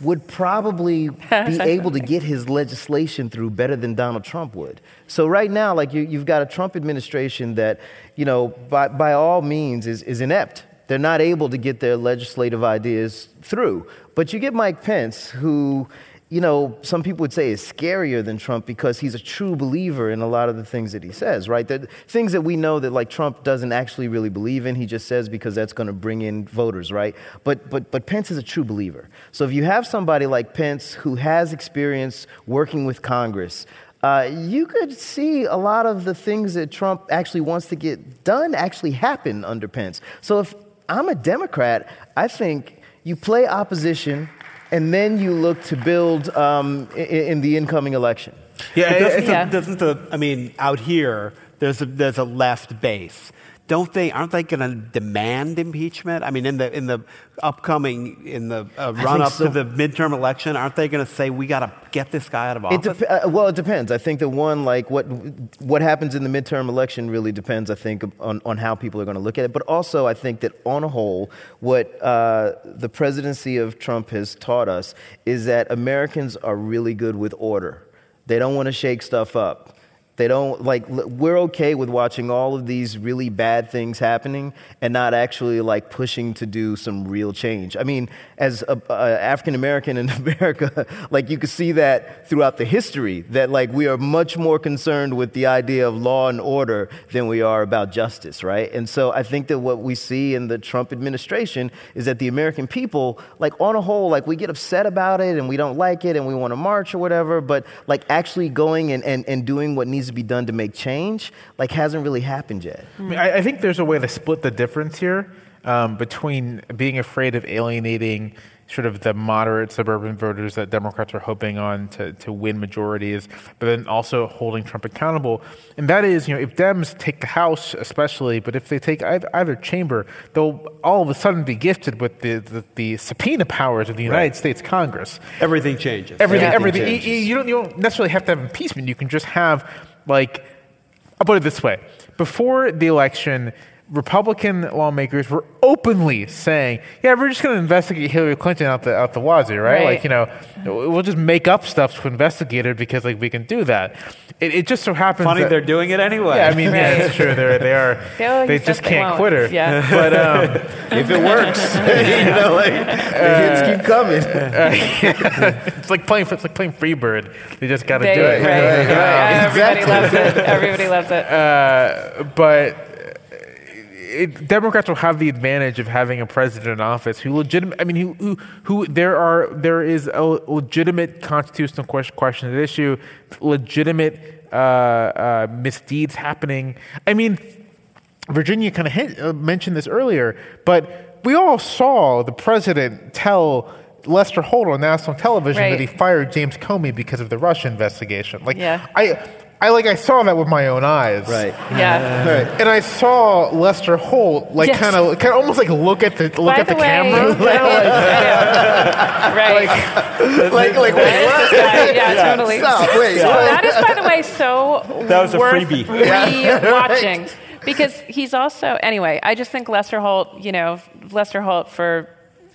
would probably be able to get his legislation through better than Donald Trump would. So right now, like you, you've got a Trump administration that, you know, by, by all means is, is inept. They're not able to get their legislative ideas through. But you get Mike Pence, who, you know, some people would say is scarier than Trump because he's a true believer in a lot of the things that he says, right? The things that we know that like Trump doesn't actually really believe in, he just says because that's going to bring in voters, right? But but but Pence is a true believer. So if you have somebody like Pence who has experience working with Congress, uh, you could see a lot of the things that Trump actually wants to get done actually happen under Pence. So if I'm a Democrat, I think you play opposition and then you look to build um, in, in the incoming election. Yeah, But doesn't, Yeah. the, doesn't the, I mean, out here, there's a, there's a left base. Don't they, aren't they going to demand impeachment? I mean, in the, in the upcoming, in the uh, run up so. to the midterm election, aren't they going to say, we got to get this guy out of It office? uh, well, it depends. I think the one, like what what happens in the midterm election, really depends. I think on, on how people are going to look at it. But also, I think that on a whole, what uh, the presidency of Trump has taught us is that Americans are really good with order. They don't want to shake stuff up. They don't like we're okay with watching all of these really bad things happening and not actually like pushing to do some real change. I mean, as a, African American in America, like you could see that throughout the history that like we are much more concerned with the idea of law and order than we are about justice, right? And so I think that what we see in the Trump administration is that the American people, like on a whole, like we get upset about it and we don't like it and we want to march or whatever, but like actually going and, and, and doing what needs to be done to make change, like hasn't really happened yet. I, mean, I, I think there's a way to split the difference here um, between being afraid of alienating sort of the moderate suburban voters that Democrats are hoping on to, to win majorities, but then also holding Trump accountable. And that is, you know, if Dems take the House, especially, but if they take either, either chamber, they'll all of a sudden be gifted with the, the, the subpoena powers of the United Right. States Congress. Everything changes. Everything, Yeah. everything. You, changes. you- you don't, you don't necessarily have to have impeachment. You can just have, like, I'll put it this way: before the election, Republican lawmakers were openly saying, "Yeah, we're just going to investigate Hillary Clinton out the out the wazoo, right? Right. Like, you know, we'll just make up stuff to investigate her because like we can do that." It, it just so happens. Funny, that, they're doing it anyway. Yeah, I mean, yeah, it's true. They're they are. Oh, they just can't won't. quit her. Yeah. But um, if it works, you know, like the hits keep coming. it's like playing. It's like playing Freebird. They just got to do it. right, right. Everybody Exactly. loves it. Everybody loves it. Uh, but it, Democrats will have the advantage of having a president in office who legitimate. I mean, who, who who there are there is a legitimate constitutional question, question at issue, legitimate uh, uh, misdeeds happening. I mean, Virginia kind of uh, mentioned this earlier, but we all saw the president tell. Lester Holt on national television Right. that he fired James Comey because of the Russia investigation. Like, Yeah. I, I like I saw that with my own eyes. Right. Yeah. Right. And I saw Lester Holt like Yes. kind of kind of almost like look at the look By at the, the way, camera. by the way, right. Like, like, wait, what? this guy. Yeah, totally. Stop, wait, So what? that is, by the way, so That was a worth freebie. rewatching because he's also anyway. I just think Lester Holt, you know, Lester Holt for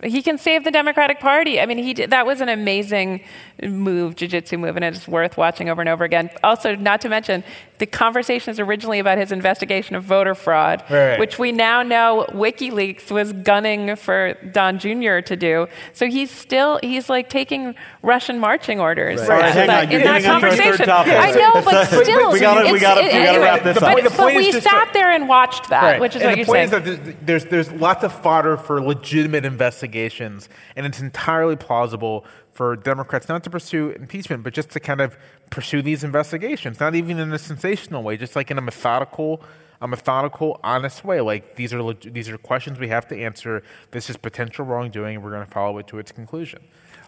he can save the Democratic Party. I mean, he did, that was an amazing move, jiu-jitsu move, and it's worth watching over and over again. Also, not to mention the conversation is originally about his investigation of voter fraud, Right. which we now know WikiLeaks was gunning for Don Jr. to do. So he's still he's like taking Russian marching orders All right, hang That- on. You're in that getting onto third conversation. topic. I know, but But- but still, we gotta- we it's- gotta- we it- gotta anyway, wrap this but, up. The but point we is just sat there and watched that, Right. which is and what the you're point saying. is that there's, there's there's lots of fodder for legitimate investigations, and it's entirely plausible for Democrats not to pursue impeachment, but just to kind of pursue these investigations, not even in a sensational way, just like in a methodical, a methodical, honest way. Like these are these are questions we have to answer. This is potential wrongdoing, and we're going to follow it to its conclusion.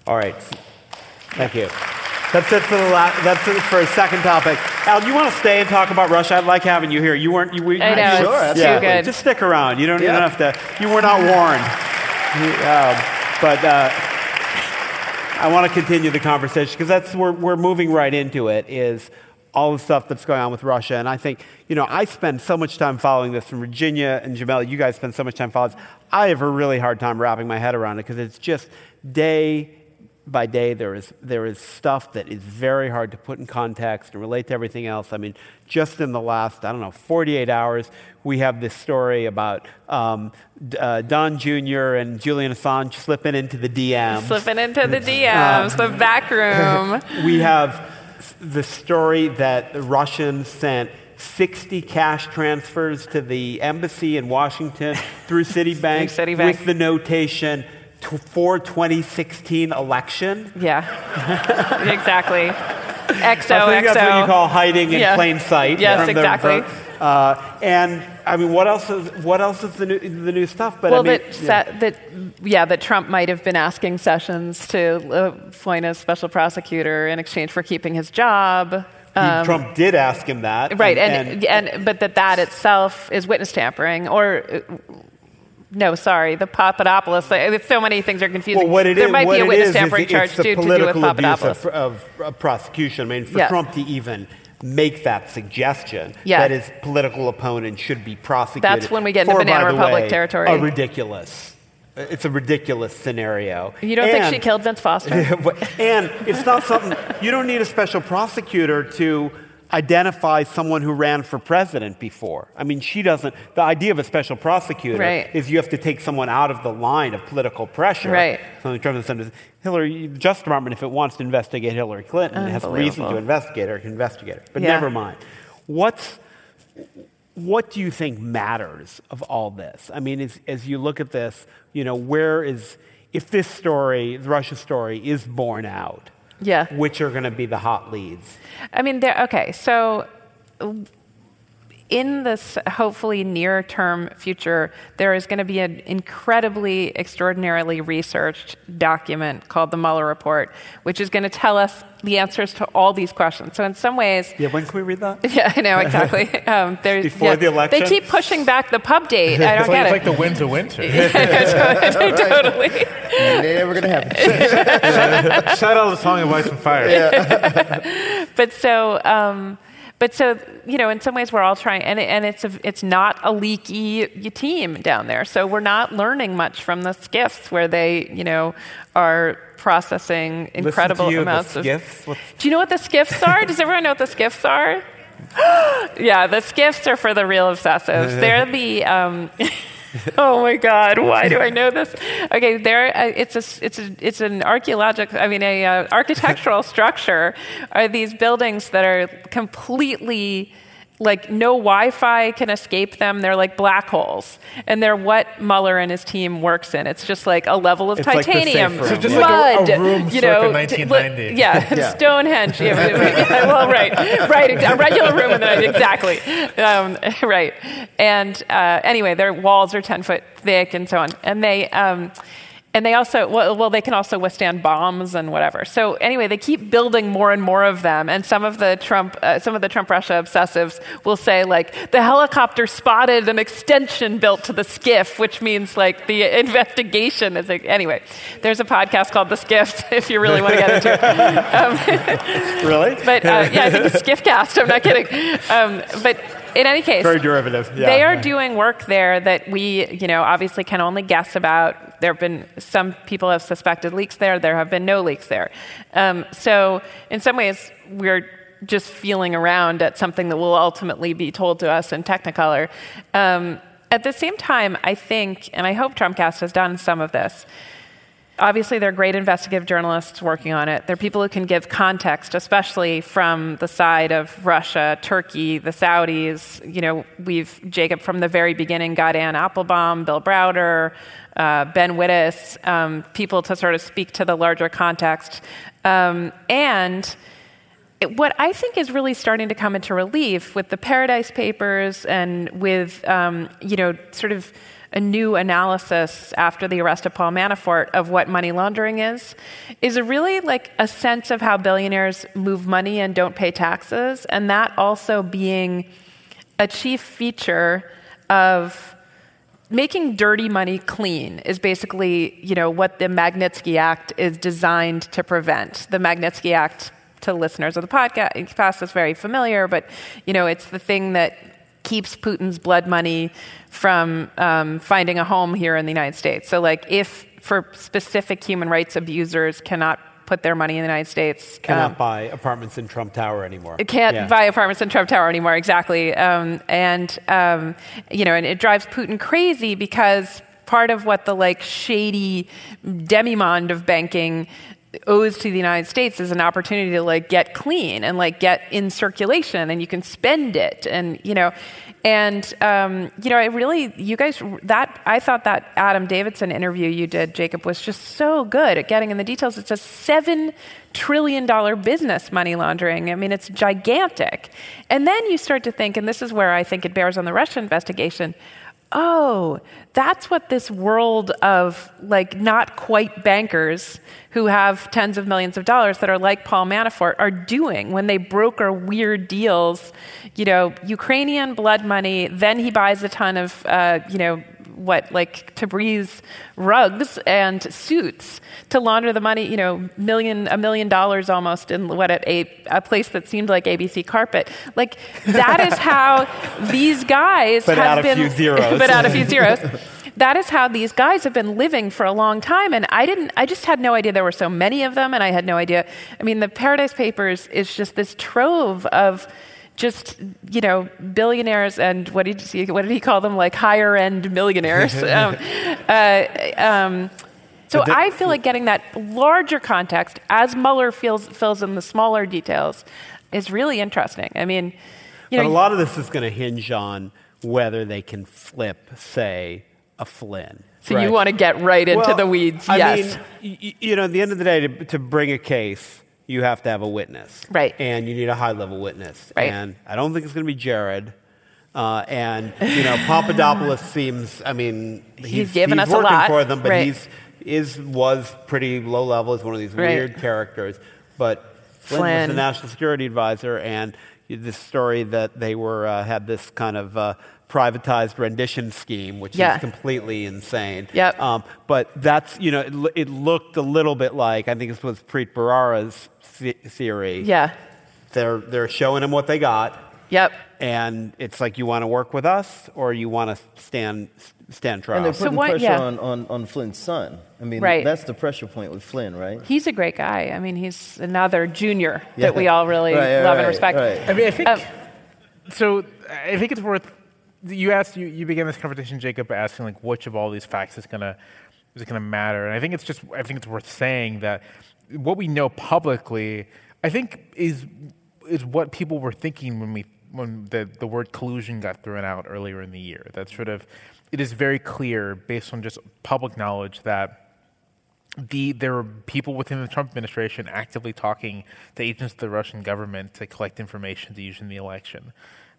All right. Thank you. That's it for the last, that's it for a second topic. Al, do you want to stay and talk about Russia? I'd like having you here. You weren't. You, we, I know, you- it's yeah, too good. Just stick around. You don't, you Yeah. don't have to. You were not warned. You, um, but uh, I want to continue the conversation because that's we're we're moving right into it. Is all the stuff that's going on with Russia, and I think you know I spend so much time following this from Virginia and Jamelle. You guys spend so much time following. This. I have a really hard time wrapping my head around it because it's just day by day there is there is stuff that is very hard to put in context and relate to everything else. I mean, just in the last I don't know 48 hours, we have this story about um, uh, Don Jr. and Julian Assange slipping into the DMs. Slipping into the DMs, the back room. we have the story that the Russians sent 60 cash transfers to the embassy in Washington through Citibank, Citibank. with the notation for 2016 election. Yeah, exactly. XO, I think that's what you call hiding in Yeah. plain sight. Yes, the exactly. vote. Uh, and I mean, what else is what else is the new, the new stuff? But well, I mean, that, sa- that, yeah, that Trump might have been asking Sessions to uh, appoint a special prosecutor in exchange for keeping his job. he- Trump did ask him that, um, Right, and, and, but that that itself is witness tampering, or uh, no, sorry, the Papadopoulos. So many things are confusing. Well, what it there is- might be a it witness tampering it's charge the to, to do with Papadopoulos. of, of, of prosecution. I mean, for. Trump to even make that suggestion that his political opponent should be prosecuted. That's when we get into Banana Republic way, territory. A ridiculous. It's a ridiculous scenario. You don't think she killed Vince Foster? and it's not something you don't need a special prosecutor to identify someone who ran for president before. I mean, she doesn't. The idea of a special prosecutor Right. is you have to take someone out of the line of political pressure. Right. So Trump Hillary, the Justice Department, if it wants to investigate Hillary Clinton, it has reason to investigate her, can investigate her. But Yeah. never mind. What's what do you think matters of all this? I mean, as, as you look at this, you know, where is, if this story, the Russia story, is borne out, Yeah. which are going to be the hot leads? I mean, there. Okay, so in this hopefully near term future, there is going to be an incredibly, extraordinarily researched document called the Mueller Report, which is going to tell us the answers to all these questions. So, in some ways, Yeah, when can we read that? yeah, I know exactly. Um, there's- Before yeah, the election? they keep pushing back the pub date. I don't It's like, get it's like the winds of winter. totally. It ain't ever gonna happen. Shout out the song of Ice and Fire. Yeah. but so um, but so you know in some ways we're all trying and, it- and it's a, it's not a leaky team down there. So we're not learning much from the SCIFs where they you know are processing incredible you, amounts the of SCIFs. What's- do you know what the SCIFs are? Does everyone know what the SCIFs are? Yeah the SCIFs are for the real obsessives. They're the um, Oh my God! Why do I know this? Okay, there. Uh, it's a. It's a. It's an archaeological. I mean, a uh, architectural structure. Are these buildings that are completely like no Wi-Fi can escape them? They're like black holes, and they're what Mueller and his team works in. It's just like a level of It's like the safe titanium, room. So just like a- mud, a room you know, 1990. t- yeah, Yeah. Stonehenge. Yeah, yeah, well, right, right, a regular room in the night, exactly, um, right. And uh, anyway, their walls are ten foot thick and so on, and they. Um, and they also, well, well, they can also withstand bombs and whatever. So anyway, they keep building more and more of them. And some of the Trump, uh, some of the Trump Russia obsessives will say like the helicopter spotted an extension built to the SCIF, which means like the investigation is like, anyway. There's a podcast called The skiff if you really want to get into it. Um, Really? but uh, yeah, I think it's Skiffcast. I'm not kidding. Um, but in any case, Very derivative. Yeah. they are doing work there that we, you know, obviously can only guess about. There have been some people have suspected leaks there. There have been no leaks there. Um, so in some ways, we're just feeling around at something that will ultimately be told to us in Technicolor. Um, at the same time, I think, and I hope Trumpcast has done some of this. Obviously, there are great investigative journalists working on it. There are people who can give context, especially from the side of Russia, Turkey, the Saudis. You know, we've, Jacob, from the very beginning, got Anne Applebaum, Bill Browder, uh, Ben Wittes, um, people to sort of speak to the larger context. Um, and it- what I think is really starting to come into relief with the Paradise Papers and with, um, you know, sort of a new analysis after the arrest of Paul Manafort of what money laundering is, is a really like a sense of how billionaires move money and don't pay taxes, and that also being a chief feature of making dirty money clean is basically, you know, what the Magnitsky Act is designed to prevent. The Magnitsky Act, to listeners of the podcast, is very familiar, but you know, it's the thing that keeps Putin's blood money from um, finding a home here in the United States. So, like, if for specific human rights abusers cannot put their money in the United States, Cannot um, buy apartments in Trump Tower anymore. it can't Yeah. buy apartments in Trump Tower anymore, exactly. Um, and, um, you know, and it drives Putin crazy because part of what the like shady demimonde of banking owes to the United States is an opportunity to like get clean and like get in circulation and you can spend it and, you know, and, um, you know, I really, you guys, that, I thought that Adam Davidson interview you did, Jacob, was just so good at getting in the details. It's a seven trillion dollar business money laundering. I mean, it's gigantic. And then you start to think, and this is where I think it bears on the Russia investigation. Oh, that's what this world of like not quite bankers who have tens of millions of dollars that are like Paul Manafort are doing when they broker weird deals. You know, Ukrainian blood money, then he buys a ton of, uh, you know, what like Tabriz rugs and suits to launder the money, you know, million a million dollars almost in what at a, a place that seemed like ABC carpet. Like that is how these guys But have add a few zeros. but add a few zeros. That is how these guys have been living for a long time, and I didn't. I just had no idea there were so many of them, and I had no idea. I mean, the Paradise Papers is just this trove of just you know billionaires and what did he what did he call them like higher end millionaires um, uh, um, so But the- I feel like getting that larger context as Mueller feels, fills in the smaller details is really interesting. I mean, you but know, a lot of this is going to hinge on whether they can flip, say, a Flynn. so right? you want to get right into Well, the weeds, yes. I yes. mean, you know, at the end of the day, to, to bring a case, you have to have a witness. Right. And you need a high level witness. Right. And I don't think it's going to be Jared. Uh, and you know, Papadopoulos seems. I mean, he's, given us a lot, for them, but right. he's is was pretty low level. He's one of these Right. weird characters. But Flynn, was the national security advisor, and this story that they were uh, had this kind of uh, privatized rendition scheme, which Yeah. is completely insane. Yep. Um, but that's you know, it, it looked a little bit like I think this was Preet Bharara's theory. Yeah. They're they're showing him what they got, Yep. and it's like you want to work with us or you want to stand stand trial. And they're So putting what- pressure yeah. on, on, on Flynn's son. I mean, Right. that's the pressure point with Flynn, right? He's a great guy. I mean, he's another junior Yeah. that we all really Right, right, love and respect. right. I mean, I think Um, so. I think it's worth. You asked. You, you began this conversation, Jacob, by asking like which of all these facts is gonna is gonna matter, and I think it's just. I think it's worth saying that what we know publicly, I think, is is what people were thinking when we when the the word collusion got thrown out earlier in the year. That sort of it is very clear based on just public knowledge that the there were people within the Trump administration actively talking to agents of the Russian government to collect information to use in the election.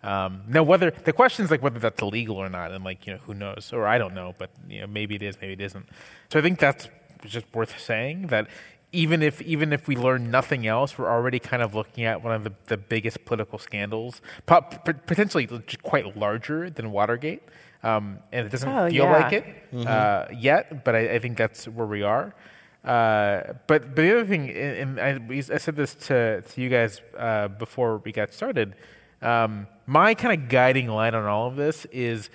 Um, now, whether the question is like whether that's illegal or not, and like you know who knows, or I don't know, but you know maybe it is, maybe it isn't. So I think that's just worth saying that even if even if we learn nothing else, we're already kind of looking at one of the, the biggest political scandals, po- p- potentially quite larger than Watergate, um, and it doesn't Oh, feel yeah. like it uh, yet, but I, I think that's where we are. Uh, but, but the other thing, and and I, I said this to, to you guys uh, before we got started, um, my kind of guiding light on all of this is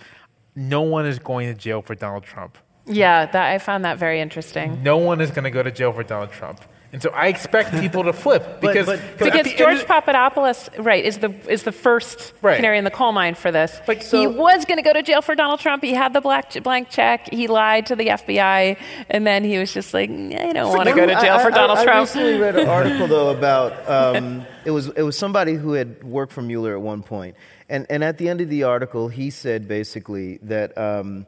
no one is going to jail for Donald Trump. Yeah, that, I found that very interesting. No one is going to go to jail for Donald Trump. And so I expect people to flip because, but- 'cause Because George Papadopoulos, right, is the is the first Right. canary in the coal mine for this. Like, he was going to go to jail for Donald Trump. He had the black blank check. He lied to the FBI, and then he was just like, I don't want to go to jail I- for I- Donald I, Trump. I recently read an article though about um, it was it was somebody who had worked for Mueller at one point, and and at the end of the article he said basically that um,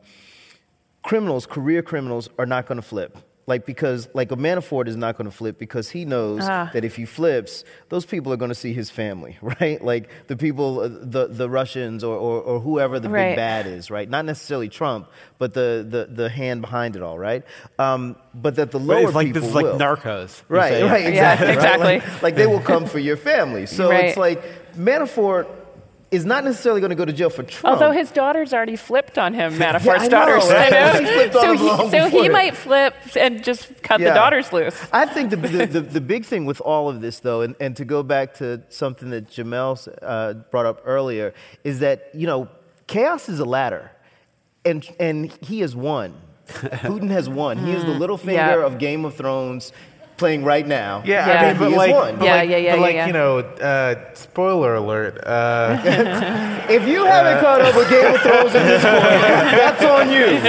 criminals, career criminals, are not going to flip. Like because like a Manafort is not going to flip because he knows Ah. that if he flips, those people are going to see his family, right? Like the people, uh, the the Russians or or, or whoever the Right. big bad is, right? Not necessarily Trump, but the the, the hand behind it all, right? Um, but that the But lower it's like people this is like will. Narcos. you Right, say. right, Yeah, exactly. right? exactly. Like, like they will come for your family. So Right. it's like Manafort is not necessarily going to go to jail for Trump. Although his daughter's already flipped on him, Manafort's Yeah, I know, daughters. right? I know. She flipped on so he, so he might flip and just cut the daughters loose. I think the, the, the, the big thing with all of this, though, and, and to go back to something that Jamelle uh, brought up earlier, is that, you know, chaos is a ladder, and, and he has won. Putin has won. He is the Littlefinger Yeah. of Game of Thrones playing right now. Yeah, Yeah. I mean, but He has like, won. but Yeah, like, yeah, yeah, but yeah, like yeah. you know, uh, spoiler alert. Uh, If you haven't caught up with Game of Thrones at this point, that's on you.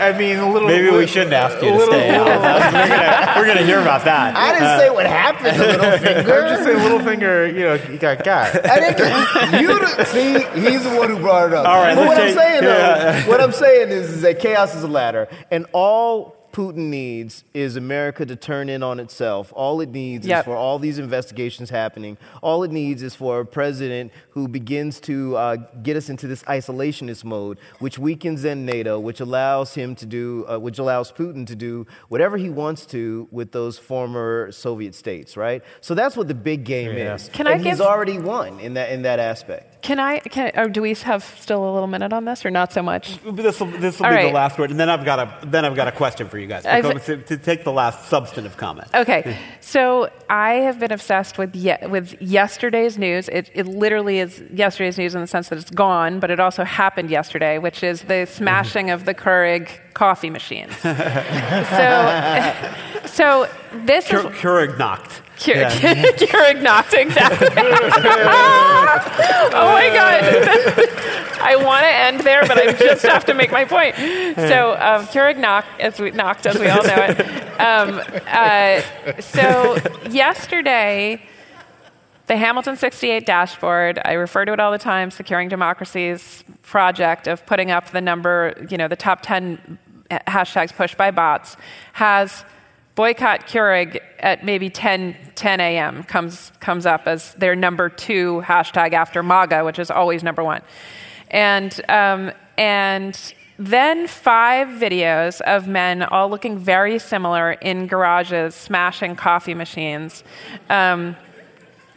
I mean, a little. Maybe we shouldn't ask you to little- stay little- we're gonna we're gonna hear about that. I didn't say what happened to Littlefinger. I'm just saying, Littlefinger, you know, he got got. I didn't. You see, he's the one who brought it up. All right, but what let's I'm saying, yeah. though, what I'm saying is, is that chaos is a ladder, and all Putin needs is America to turn in on itself. All it needs Yep. is for all these investigations happening. All it needs is for a president who begins to uh, get us into this isolationist mode, which weakens then NATO, which allows him to do, uh, which allows Putin to do whatever he wants to with those former Soviet states, right? So that's what the big game is. Can I he's give- already won in that in that aspect. Can I? Can or do we have still a little minute on this, or not so much? This will this will All be right. the last word, and then I've got a then I've got a question for you guys. I've- to, to take the last substantive comment. Okay, so I have been obsessed with ye- with yesterday's news. It, it literally is yesterday's news in the sense that it's gone, but it also happened yesterday, which is the smashing of the Keurig coffee machines. so, so this is Keur- Keurig knocked. Keurig knocked exactly. oh my god! I want to end there, but I just have to make my point. So um, Keurig knocked, as we knocked, as we all know it. Um, uh, so yesterday. The Hamilton 68 dashboard, I refer to it all the time, Securing Democracy's project of putting up the number, you know, the top 10 hashtags pushed by bots, has boycott Keurig at maybe 10, 10 a.m. comes comes up as their number two hashtag after MAGA, which is always number one, and um, and then five videos of men all looking very similar in garages smashing coffee machines. Um,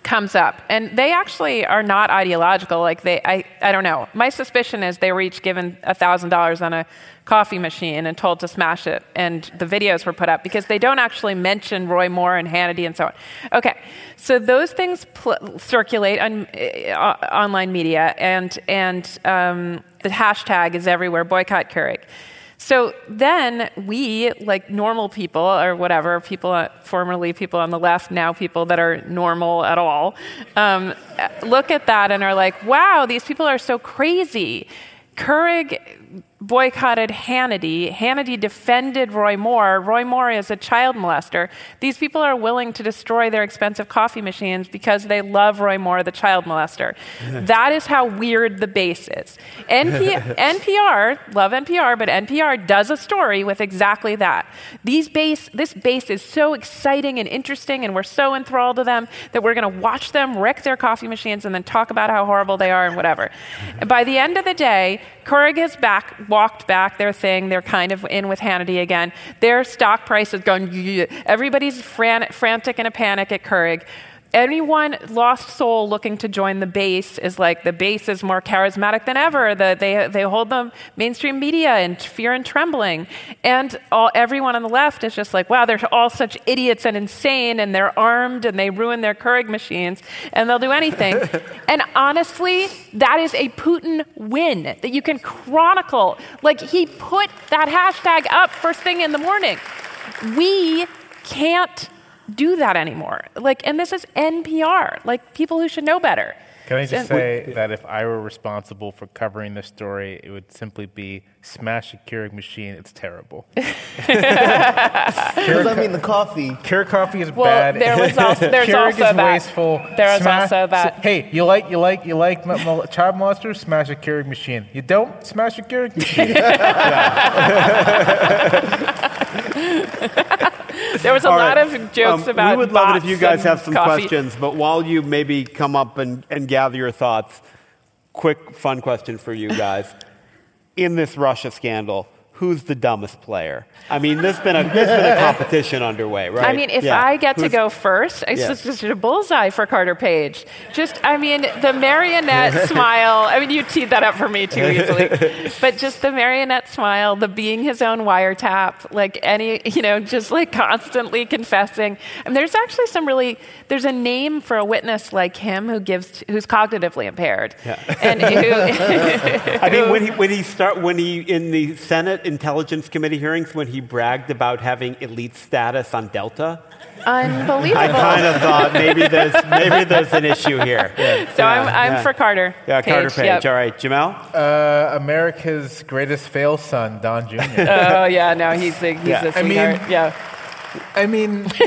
comes up. And they actually are not ideological. Like they i, I don't know. My suspicion is they were each given $1000 on a coffee machine and told to smash it. And the videos were put up because they don't actually mention roy moore and hannity and so on. Okay. So those things pl- circulate on uh, online media. And and um, the hashtag is everywhere. Boycott keurig so then we, like normal people or whatever, people, uh, formerly people on the left, now people that are normal at all, um, look at that and are like, wow, these people are so crazy. Keurig boycotted Hannity. Hannity defended Roy Moore. Roy Moore is a child molester. These people are willing to destroy their expensive coffee machines because they love Roy Moore, the child molester. that is how weird the base is. NP- NPR, love NPR, but NPR does a story with exactly that. These base, this base is so exciting and interesting, and we're so enthralled to them that we're going to watch them wreck their coffee machines and then talk about how horrible they are and whatever. By the end of the day, Keurig is back walked back their thing. They're kind of in with Hannity again. Their stock price is going, everybody's fran- frantic in a panic at Keurig anyone lost soul looking to join the base is like the base is more charismatic than ever. The, they, they hold the mainstream media in fear and trembling. And all, everyone on the left is just like, wow, they're all such idiots and insane, and they're armed and they ruin their Keurig machines, and they'll do anything. and honestly, that is a Putin win that you can chronicle. Like, he put that hashtag up first thing in the morning. We can't do that anymore. Like, and this is NPR. Like, people who should know better. Can I just say that if I were responsible for covering this story, it would simply be smash a Keurig machine. It's terrible. Keurig, I mean the coffee. Keurig coffee is well, bad. There was also, there's Keurig also is that. wasteful. There is Smash- also that. Hey, you like you like you like m- m- child monsters? Smash a Keurig machine. You don't? Smash a Keurig machine. There was a All lot right. of jokes Um, about. We would love it if you guys have some coffee. questions, but while you maybe come up and, and gather your thoughts, quick fun question for you guys. In this Russia scandal, who's the dumbest player? I mean, there's been a, there's been a competition underway, right? I mean, if Yeah. I get to go first, it's Yeah. just, just a bullseye for Carter Page. Just, I mean, the marionette smile. I mean, you teed that up for me too easily. but just the marionette smile, the being his own wiretap, like any, you know, just like constantly confessing. And there's actually some really, there's a name for a witness like him who gives, who's cognitively impaired. Yeah. And who, I mean, when he when he start when he in the Senate Intelligence Committee hearings when he bragged about having elite status on Delta, unbelievable. I kind of thought maybe there's maybe there's an issue here. Yeah, so I'm, I'm yeah. for Carter. Yeah, Carter Page. Yep. All right, Jamelle. uh, America's greatest fail son, Don Jr. Oh yeah, no, he's a, he's Yeah. a I mean- yeah. I mean,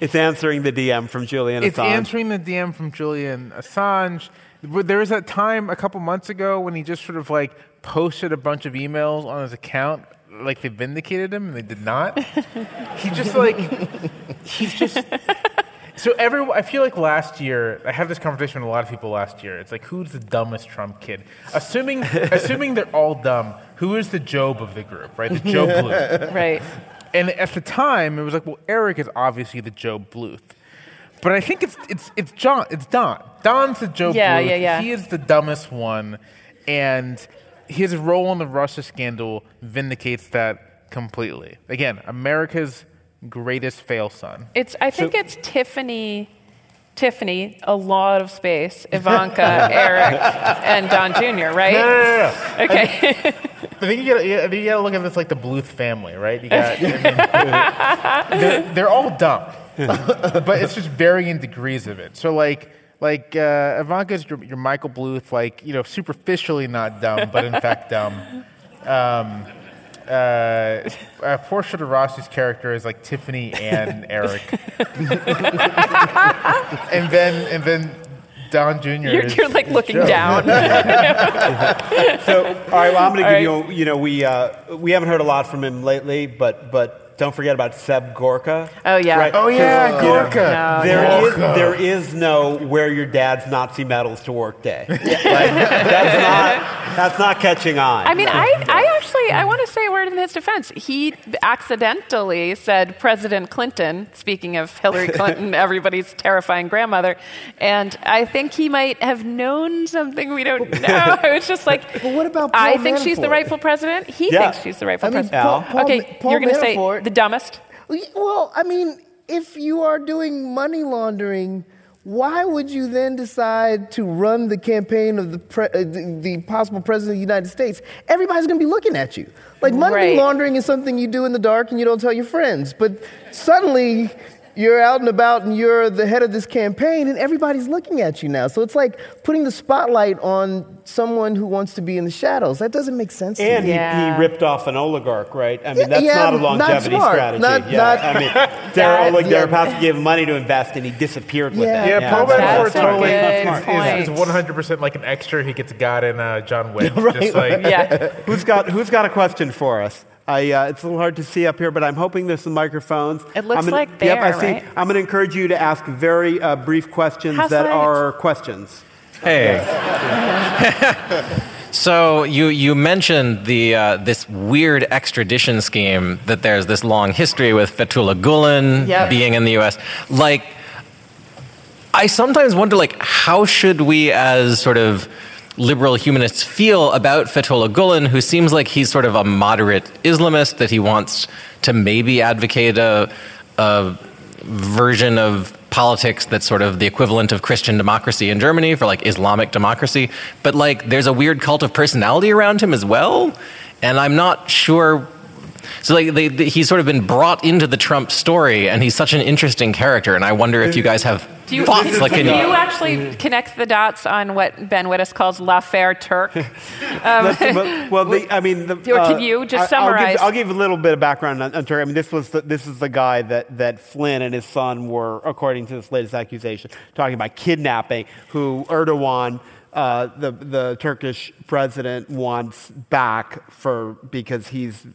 It's answering the DM from Julian Assange. it's answering the DM from Julian Assange. There was that time a couple months ago when he just sort of like posted a bunch of emails on his account, like they vindicated him, and they did not. he just like he's just. So every, I feel like last year, I had this conversation with a lot of people last year. It's like, who's the dumbest Trump kid? Assuming, assuming they're all dumb, who is the GOB of the group, right? The GOB Bluth. Right. And at the time, it was like, well, Eric is obviously the GOB Bluth. But I think it's it's it's John. It's Don. Don's the GOB Yeah, Bluth. yeah, yeah. He is the dumbest one, and his role in the Russia scandal vindicates that completely. Again, America's greatest fail son. It's. I think it's Tiffany. Tiffany, a lot of space. Ivanka, Eric, and Don Jr. Right? Okay. I think you gotta, I think you gotta look at this like the Bluth family, right? You got, I mean, they're, they're all dumb, but it's just varying degrees of it. So like, like uh, Ivanka's your, your Michael Bluth, like you know, superficially not dumb, but in fact dumb. Um, uh, uh, Portia de Rossi's character is like Tiffany and Eric, and then and then Don Jr. You're, is, you're like is looking GOB. down. So, all right, well, I'm going to give All you, you know, we, uh, we haven't heard a lot from him lately, but, but don't forget about Seb Gorka. Oh, yeah. Right? Oh, yeah, 'Cause, you know, Gorka. No, There yeah. is, there is no wear your dad's Nazi medals to work day. Like, that's, not, that's not catching on. I mean, I, I actually, I want to say a word in his defense. He accidentally said President Clinton, speaking of Hillary Clinton, everybody's terrifying grandmother, and I think he might have known something we don't know. It's just like, But what about I Paul think she's the rightful president. He Yeah. thinks she's the rightful I mean, president. Paul- Paul- okay, Paul you're going to say Manafort- the dumbest. Well, I mean, if you are doing money laundering, why would you then decide to run the campaign of the, pre- uh, the, the possible president of the United States? Everybody's going to be looking at you. Like, money Right. laundering is something you do in the dark and you don't tell your friends. But suddenly, you're out and about and you're the head of this campaign and everybody's looking at you now. So it's like putting the spotlight on someone who wants to be in the shadows. That doesn't make sense to and he, Yeah. he ripped off an oligarch, right? I mean, that's yeah, not a longevity smart. strategy. Not- yeah, not- I mean, That- Darren Oleg yeah. Deripaska gave him money to invest, and he disappeared with Yeah. it. Yeah, Paul That's Manafort totally good is, is, 100% like an extra he gets got in uh, John Wick. Right, just like, Yeah. Who's got Who's got a question for us? I, uh, it's a little hard to see up here, but I'm hoping there's some microphones. It looks I'm gonna, like Yep, I see. right? I'm going to encourage you to ask very uh, brief questions How's that that? are questions. Hey. so you you mentioned the uh, this weird extradition scheme that there's this long history with Fethullah Gulen Yep. being in the U.S. Like, I sometimes wonder, like, how should we as sort of liberal humanists feel about Fethullah Gulen, who seems like he's sort of a moderate Islamist that he wants to maybe advocate a, a version of politics that's sort of the equivalent of Christian democracy in Germany for like Islamic democracy. But like, there's a weird cult of personality around him as well, and I'm not sure. So like they, they- he's sort of been brought into the Trump story, and he's such an interesting character. And I wonder if you guys have Do you, thoughts. Like, can can you actually connect the dots on what Ben Wittes calls l'affaire Turk? Um, but- well, the, I mean, the, Or can you just I- I'll summarize? give, I'll give a little bit of background on, on Turkey. I mean, this was the, this is the guy that, that Flynn and his son were, according to this latest accusation, talking about kidnapping. Who Erdogan, uh, the the Turkish president, wants back for because he's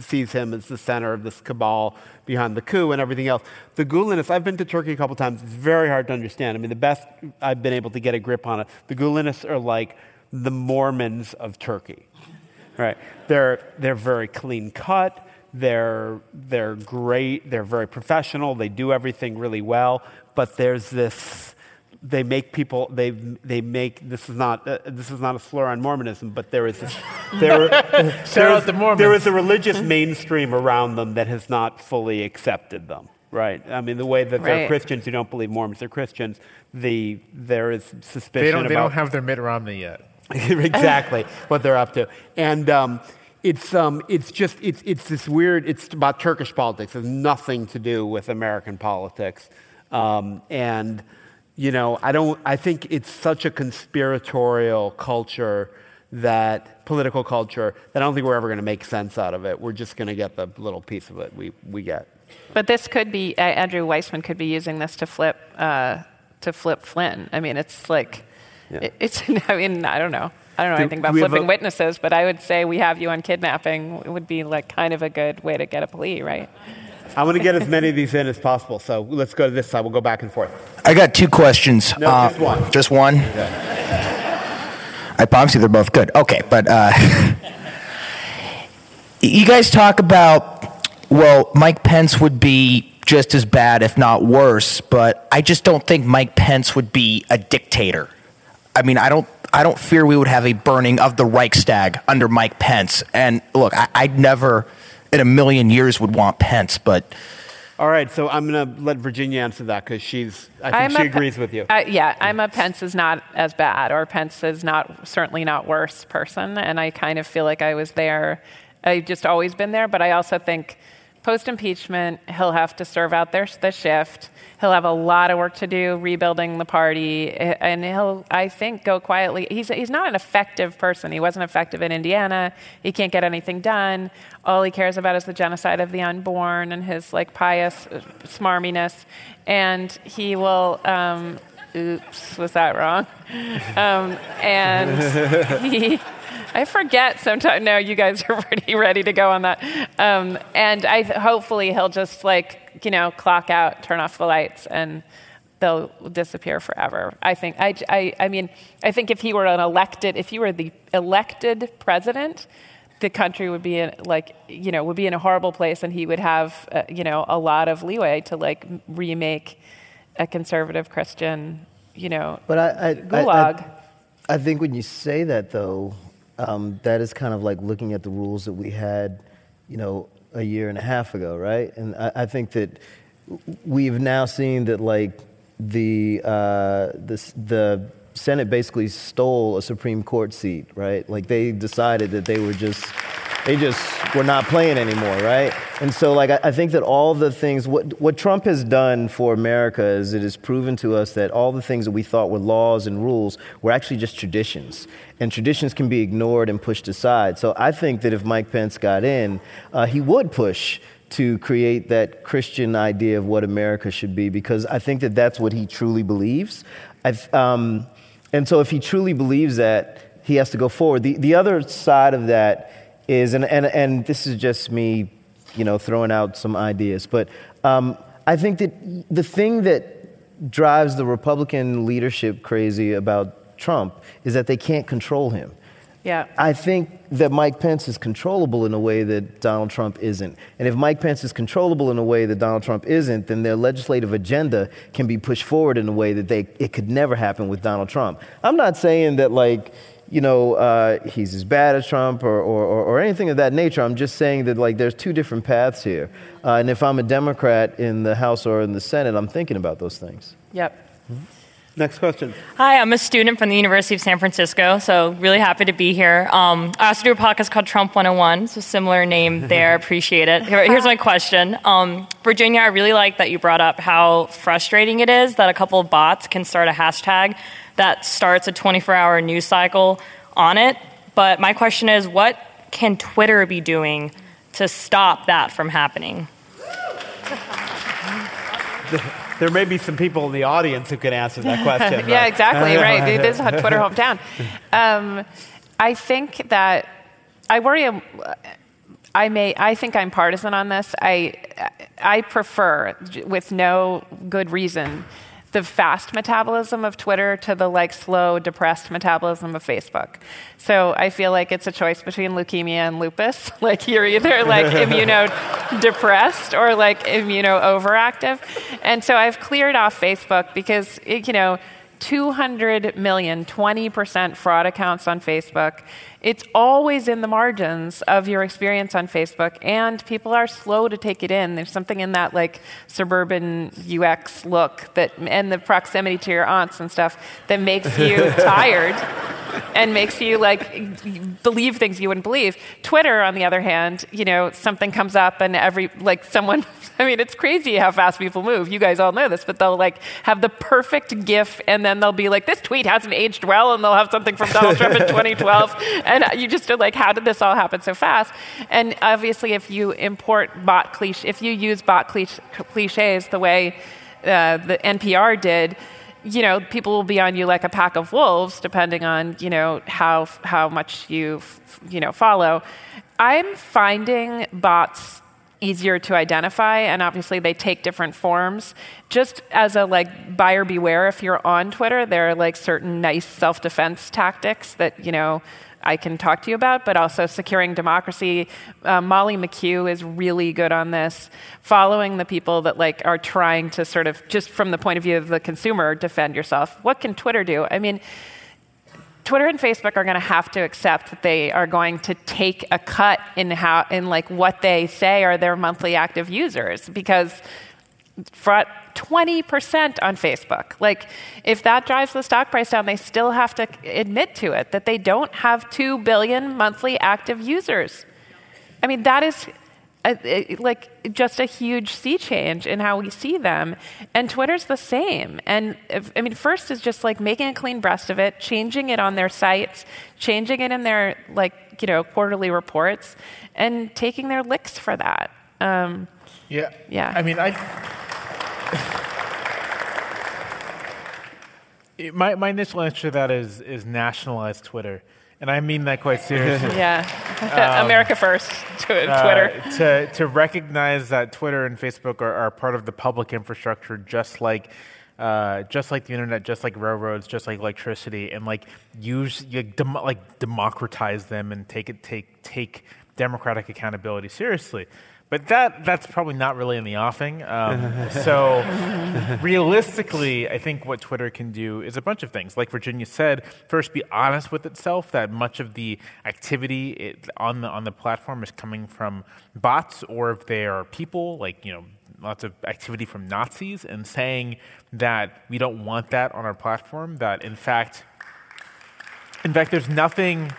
sees him as the center of this cabal behind the coup and everything else. The Gulenists, I've been to Turkey a couple times. It's very hard to understand. I mean, the best I've been able to get a grip on it. The Gulenists are like the Mormons of Turkey. Right. They're they're very clean cut. They're they're great. They're very professional. They do everything really well. But there's this. They make people. They they make. This is not. Uh, this is not a slur on Mormonism. But there is this. There, there, out is, the there is a religious mainstream around them that has not fully accepted them. Right. I mean, the way that they're Right. Christians who don't believe Mormons. They're Christians. The there is suspicion they don't, they about don't have their Mitt Romney yet. exactly what they're up to. And um, it's, um, it's just, it's, it's this weird, it's about Turkish politics. It has nothing to do with American politics. Um, and, you know, I don't, I think it's such a conspiratorial culture that, political culture, that I don't think we're ever going to make sense out of it. We're just going to get the little piece of it we, we get. but this could be uh, Andrew Weissmann could be using this to flip uh, to flip Flynn. I mean, it's like Yeah. it- it's. I mean, I don't know. I don't know Do- anything about flipping a- witnesses, but I would say we have you on kidnapping it would be like kind of a good way to get a plea, right? I'm going to get as many of these in as possible. So let's go to this side. We'll go back and forth. I got two questions. No, Uh, just one. Just one? I promise you they're both good. Okay, but uh, you guys talk about, well, Mike Pence would be just as bad, if not worse, but I just don't think Mike Pence would be a dictator. I mean, I don't. I don't fear we would have a burning of the Reichstag under Mike Pence. And look, I, I'd never in a million years would want Pence, but All right. So I'm going to let Virginia answer that because she's, I think I'm she a agrees with you. I, yeah, I'm a Pence is not as bad, or Pence is not certainly not worse person, and I kind of feel like I was there. I've just always been there, but I also think post impeachment he'll have to serve out their, the shift. He'll have a lot of work to do rebuilding the party, and he'll I think go quietly. He's he's not an effective person. He wasn't effective in Indiana. He can't get anything done. All he cares about is the genocide of the unborn and his like pious smarminess, and he will. Um, oops, was that wrong? Um, and he I forget sometimes. No, you guys are pretty ready to go on that. Um, and I hopefully he'll just like you know clock out, turn off the lights, and they'll disappear forever. I think. I, I, I mean, I think if he were an elected, if he were the elected president, the country would be in, like you know would be in a horrible place, and he would have uh, you know a lot of leeway to like remake a conservative Christian you know But I, I, gulag. I, I, I think when you say that, though, um, that is kind of like looking at the rules that we had, you know, a year and a half ago, right? And I, I think that we've now seen that, like, the, uh, the, the Senate basically stole a Supreme Court seat, right? Like, they decided that they were just they just were not playing anymore, right? And so, like, I, I, think that all the things, what, what Trump has done for America is it has proven to us that all the things that we thought were laws and rules were actually just traditions. And traditions can be ignored and pushed aside. So I think that if Mike Pence got in, uh, he would push to create that Christian idea of what America should be because I think that that's what he truly believes. Um, and so, if he truly believes that, he has to go forward. The, the other side of that is, and, and, and this is just me, you know, throwing out some ideas, but um, I think that the thing that drives the Republican leadership crazy about Trump is that they can't control him. Yeah. I think that Mike Pence is controllable in a way that Donald Trump isn't. And if Mike Pence is controllable in a way that Donald Trump isn't, then their legislative agenda can be pushed forward in a way that they, it could never happen with Donald Trump. I'm not saying that, like, you know, uh, he's as bad as Trump or, or, or, anything of that nature. I'm just saying that, like, there's two different paths here. Uh, and if I'm a Democrat in the House or in the Senate, I'm thinking about those things. Yep. Mm-hmm. Next question. Hi, I'm a student from the University of San Francisco, so really happy to be here. Um, I also do a podcast called Trump 101, so similar name there. Appreciate it. Here, here's my question. Um, Virginia, I really like that you brought up how frustrating it is that a couple of bots can start a hashtag that starts a 24 hour news cycle on it. But my question is what can Twitter be doing to stop that from happening? There may be some people in the audience who can answer that question. yeah, exactly. Right. This is a Twitter hometown. Um, I think that I worry. I may. I think I'm partisan on this. I I prefer, with no good reason, the fast metabolism of Twitter to the like slow, depressed metabolism of Facebook. So I feel like it's a choice between leukemia and lupus. Like you're either like immunodepressed or like immuno overactive. And so I've cleared off Facebook because it, you know 200 million, 20% fraud accounts on Facebook. It's always in the margins of your experience on Facebook, and people are slow to take it in. There's something in that like suburban UX look that, and the proximity to your aunts and stuff that makes you tired and makes you like believe things you wouldn't believe. Twitter, on the other hand, you know, something comes up and every like someone I mean, it's crazy how fast people move. You guys all know this, but they'll like have the perfect GIF, and then they'll be like, "This tweet hasn't aged well," and they'll have something from Donald Trump in 2012, and you just are like, "How did this all happen so fast?" And obviously, if you import bot cliche, if you use bot cliches the way uh, the NPR did, you know, people will be on you like a pack of wolves, depending on you know how how much you you know follow. I'm finding bots easier to identify and obviously they take different forms just as a like buyer beware if you're on twitter there are like certain nice self-defense tactics that you know i can talk to you about but also securing democracy. Uh, Molly McKew is really good on this following the people that like are trying to sort of just from the point of view of the consumer defend yourself. What can twitter do? I mean Twitter and Facebook are going to have to accept that they are going to take a cut in how in like what they say are their monthly active users because 20% on Facebook. Like if that drives the stock price down, they still have to admit to it that they don't have 2 billion monthly active users. I mean that is a, like just a huge sea change in how we see them. And twitter's the same. And if, i mean first is just like making a clean breast of it changing it on their sites changing it in their like you know quarterly reports and taking their licks for that. Um, yeah. yeah. I mean i my, my initial answer to that is is nationalize twitter and I mean that quite seriously. Yeah. America first. Uh, Twitter. to to recognize that Twitter and Facebook are, are part of the public infrastructure, just like. Uh, just like the internet, just like railroads, just like electricity, and like use dem- like democratize them and take it take take democratic accountability seriously. But that that's probably not really in the offing. Um, so realistically, I think what Twitter can do is a bunch of things. Like Virginia said, first be honest with itself that much of the activity it, on the on the platform is coming from bots, or if they are people, like you know lots of activity from Nazis, and saying that we don't want that on our platform. That in fact, in fact, there's nothing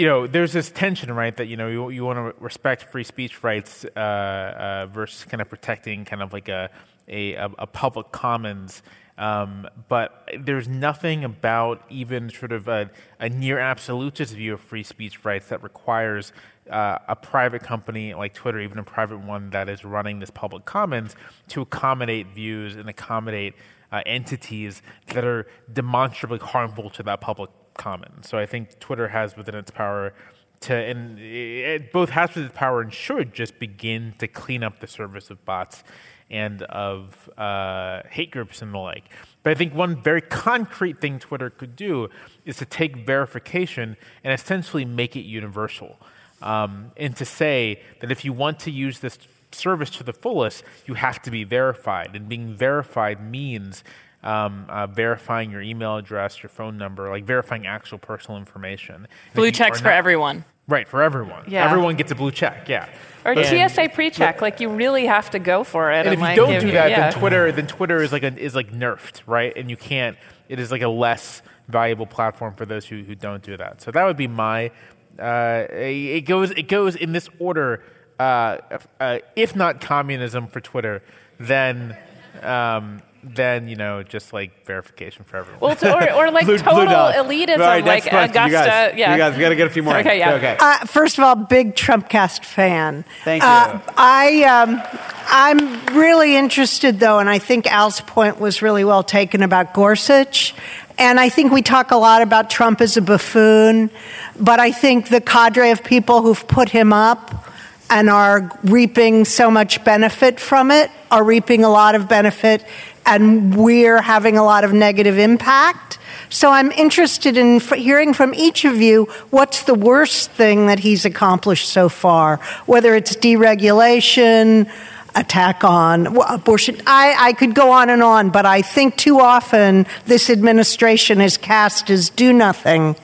you know, there's this tension, right? That you know, you, you want to respect free speech rights uh, uh, versus kind of protecting kind of like a a, a public commons. Um, but there's nothing about even sort of a, a, near absolutist view of free speech rights that requires uh, a private company like Twitter, even a private one that is running this public commons, to accommodate views and accommodate uh, entities that are demonstrably harmful to that public common. So I think Twitter has within its power to, and it both has within its power and should just begin to clean up the service of bots and of uh, hate groups and the like. But I think one very concrete thing Twitter could do is to take verification and essentially make it universal. Um, and to say that if you want to use this service to the fullest, you have to be verified. And being verified means um, uh, verifying your email address, your phone number, like verifying actual personal information. And blue checks for not, everyone. Right, for everyone. Yeah. Everyone gets a blue check, yeah. Or But- TSA pre-check, like you really have to go for it. and if you like, don't give do you- that, yeah. then Twitter then Twitter is like a, is like nerfed, right? And you can't. It is like a less valuable platform for those who, who don't do that. So that would be my. Uh, it goes it goes in this order. Uh, uh, if not communism for Twitter, then um, then you know just like verification for everyone. Well, to, or, or like Blue- total blue elitism, Right, like next question. Augusta. You guys, yeah. you guys we got to get a few more. Okay, yeah. Okay. Uh, first of all, big Trumpcast fan. Thank Uh, you. I, um, I'm really interested, though, and I think Al's point was really well taken about Gorsuch. And I think we talk a lot about Trump as a buffoon, but I think the cadre of people who've put him up and are reaping so much benefit from it are reaping a lot of benefit, and we're having a lot of negative impact. So I'm interested in hearing from each of you what's the worst thing that he's accomplished so far, whether it's deregulation, attack on abortion. I, I could go on and on, but I think too often this administration is cast as do nothing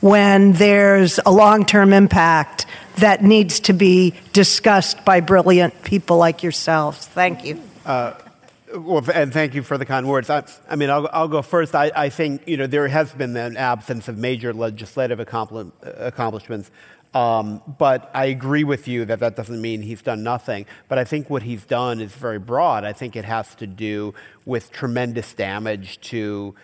when there's a long term impact that needs to be discussed by brilliant people like yourselves. Thank you. Uh, Well, and thank you for the kind words. I, I mean, I'll, I'll go first. I, I think you know there has been an absence of major legislative accompli- accomplishments, um, but I agree with you that that doesn't mean he's done nothing. But I think what he's done is very broad. I think it has to do with tremendous damage to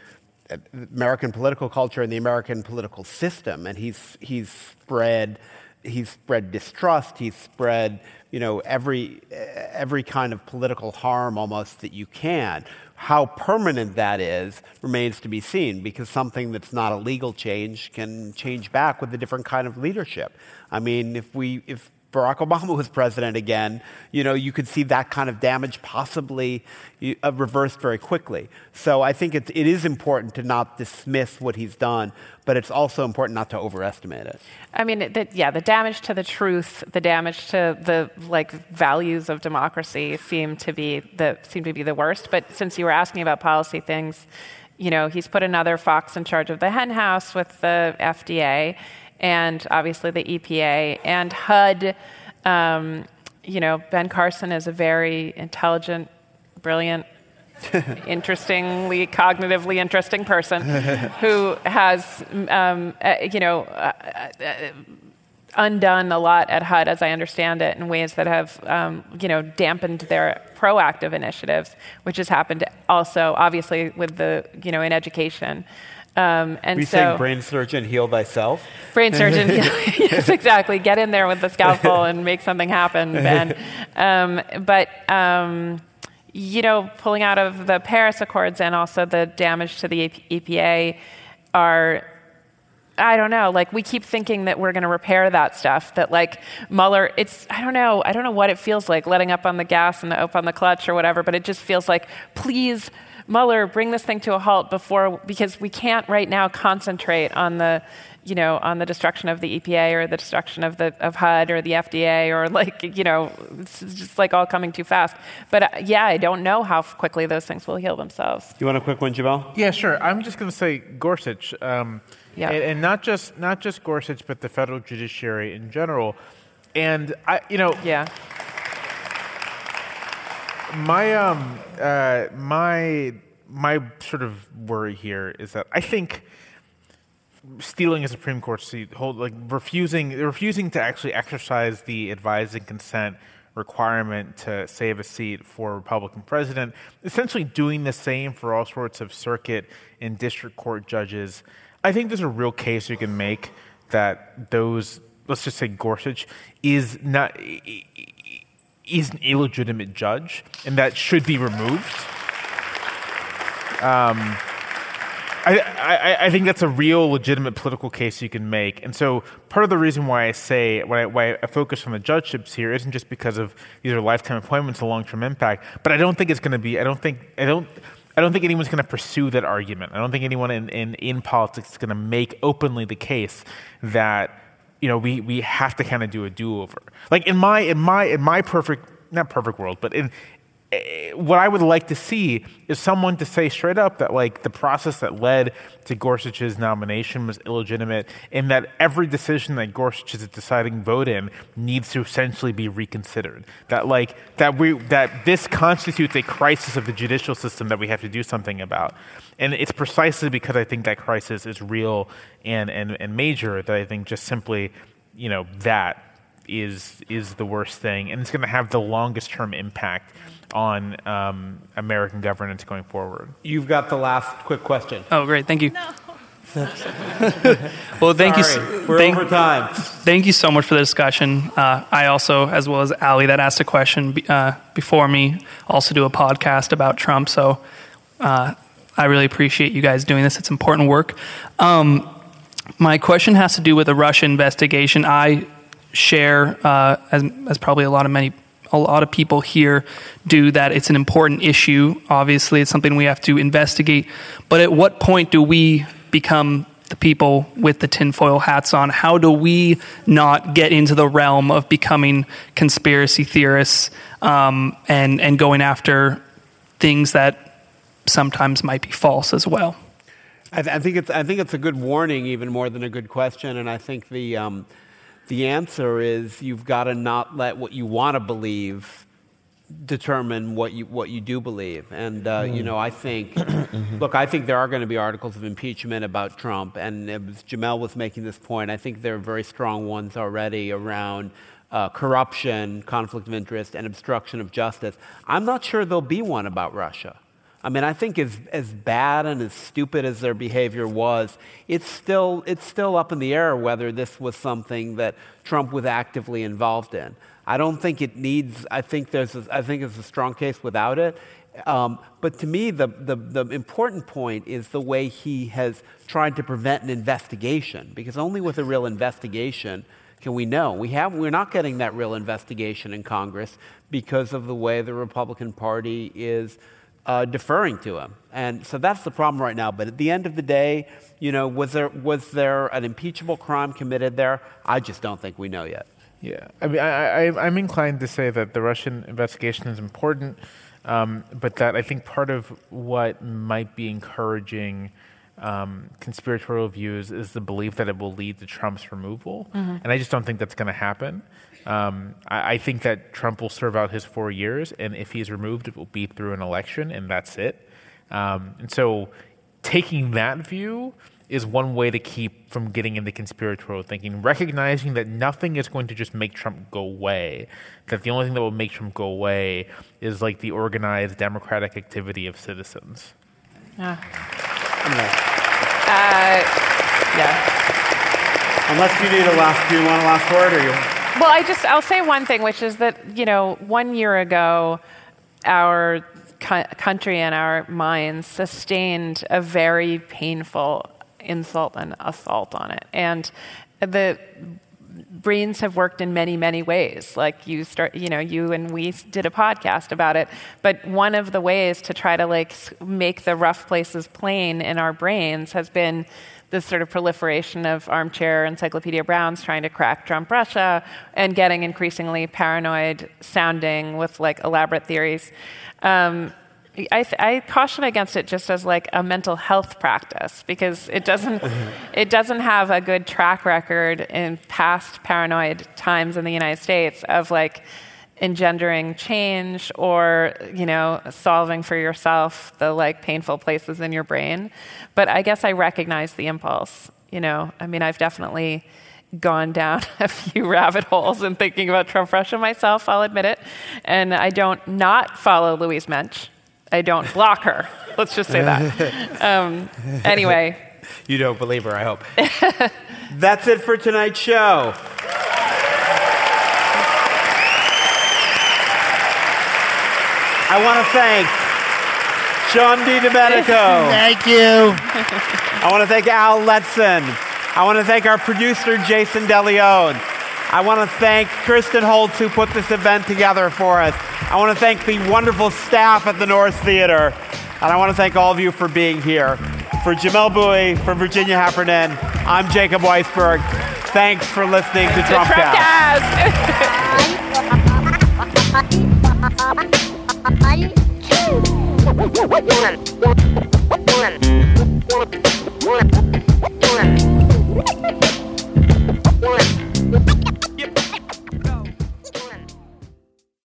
uh, American political culture and the American political system, and he's he's spread he's spread distrust. He's spread you know every every kind of political harm almost that you can. How permanent that is remains to be seen because something that's not a legal change can change back with a different kind of leadership. I mean, if we if Barack Obama was president again, you know, you could see that kind of damage possibly uh, reversed very quickly. So I think it, it is important to not dismiss what he's done, but it's also important not to overestimate it. I mean, the, yeah, the damage to the truth, the damage to the like values of democracy seem to be the seem to be the worst. But since you were asking about policy things, you know, he's put another fox in charge of the hen house with the FDA, and obviously the EPA and HUD. Um, you know, Ben Carson is a very intelligent, brilliant interestingly, cognitively interesting person who has, um, uh, you know, uh, uh, undone a lot at HUD, as I understand it, in ways that have, um, you know, dampened their proactive initiatives, which has happened also, obviously, with the, you know, in education. Um, and we so, saying brain surgeon, heal thyself. brain surgeon. yes, exactly. Get in there with the scalpel and make something happen, Ben. Um, but um, you know, pulling out of the Paris Accords and also the damage to the EPA are I don't know. Like we keep thinking that we're going to repair that stuff. That like Mueller, it's I don't know. I don't know what it feels like letting up on the gas and the up on the clutch or whatever. But it just feels like please. Mueller, bring this thing to a halt before, because we can't right now concentrate on the, you know, on the destruction of the EPA or the destruction of the of HUD or the FDA or like, you know, it's just like all coming too fast. But uh, yeah, I don't know how quickly those things will heal themselves. You want a quick one, Jamelle? Yeah, sure. I'm just going to say Gorsuch, um, Yeah. and, and not just not just Gorsuch, but the federal judiciary in general. And I, you know, Yeah. My um uh my my sort of worry here is that I think stealing a Supreme Court seat, hold like refusing refusing to actually exercise the advise and consent requirement to save a seat for a Republican president, essentially doing the same for all sorts of circuit and district court judges. I think there's a real case you can make that those let's just say Gorsuch is not is an illegitimate judge and that should be removed. Um, I, I, I think that's a real legitimate political case you can make. And so part of the reason why I say, why I, why I focus on the judgeships here isn't just because of these are lifetime appointments, a long-term impact, but I don't think it's going to be, I don't think, I don't, I don't think anyone's going to pursue that argument. I don't think anyone in, in, in politics is going to make openly the case that, you know, we, we have to kind of do a do-over. Like in my, in my, in my perfect, not perfect world, but in, Eh, what I would like to see is someone to say straight up that like the process that led to Gorsuch's nomination was illegitimate, and that every decision that Gorsuch is deciding vote in needs to essentially be reconsidered. That like that we that this constitutes a crisis of the judicial system that we have to do something about, and it's precisely because I think that crisis is real and and and major that I think just simply, you know, that is is the worst thing, and it's going to have the longest term impact on um, American governance going forward. You've got the last quick question. Oh, great. Thank you. well, thank you. we're thank, over time. Thank you so much for the discussion. Uh, I also, as well as Ali, that asked a question uh, before me, also do a podcast about Trump. So uh, I really appreciate you guys doing this. It's important work. Um, my question has to do with the Russia investigation. I share, uh, as, as probably a lot of many, a lot of people here do, that it's an important issue. Obviously, it's something we have to investigate. But at what point do we become the people with the tinfoil hats on? How do we not get into the realm of becoming conspiracy theorists um, and and going after things that sometimes might be false as well? I, th- I think it's I think it's a good warning, even more than a good question. And I think the um, the answer is you've got to not let what you want to believe determine what you what you do believe. And uh, you know, I think look, I think there are going to be articles of impeachment about Trump, and it was, Jamelle was making this point. I think there are very strong ones already around. Uh, corruption, conflict of interest, and obstruction of justice. I'm not sure there'll be one about Russia. I mean, I think as, as bad and as stupid as their behavior was, it's still, it's still up in the air whether this was something that Trump was actively involved in. I don't think it needs, I think, there's a, I think it's a strong case without it. Um, but to me, the, the, the important point is the way he has tried to prevent an investigation, because only with a real investigation can we know. We have, we're not getting that real investigation in Congress because of the way the Republican Party is uh, deferring to him. And so that's the problem right now. But at the end of the day, you know, was there, was there an impeachable crime committed there? I just don't think we know yet. Yeah, I mean, I, I, I'm inclined to say that the Russian investigation is important, um, but that I think part of what might be encouraging um, conspiratorial views is the belief that it will lead to Trump's removal, and I just don't think that's going to happen. Um, I, I think that Trump will serve out his four years, and if he's removed, it will be through an election, and that's it. Um, and so, taking that view is one way to keep from getting into conspiratorial thinking, recognizing that nothing is going to just make Trump go away. That the only thing that will make Trump go away is like the organized democratic activity of citizens. Uh, yeah. Unless you need a last, do you want a last word or you? Well, I just I'll say one thing, which is that you know, one year ago, our co- country and our minds sustained a very painful insult and assault on it. And the brains have worked in many many ways like you start you know you and we did a podcast about it but one of the ways to try to like make the rough places plain in our brains has been this sort of proliferation of armchair encyclopedia browns trying to crack Trump Russia and getting increasingly paranoid sounding with like elaborate theories. Um, I, I, caution against it just as like a mental health practice because it doesn't it doesn't have a good track record in past paranoid times in the United States of like engendering change or you know solving for yourself the like painful places in your brain. But i guess i recognize the impulse you know? I mean i've definitely gone down a few rabbit holes in thinking about trump russia myself i'll admit it. And i don't not follow louise mensch i don't block her let's just say that um, anyway you don't believe her i hope that's it for tonight's show I want to thank Sean DiDomenico. thank you. I want to thank Al Letson. I want to thank our producer, Jason DeLeon. I want to thank Kristen Holtz, who put this event together for us. I want to thank the wonderful staff at the Nourse Theater. And I want to thank all of you for being here. For Jamelle Bouie, for Virginia Heffernan, I'm Jacob Weisberg. Thanks for listening to Trump Cast. Ha ha ha!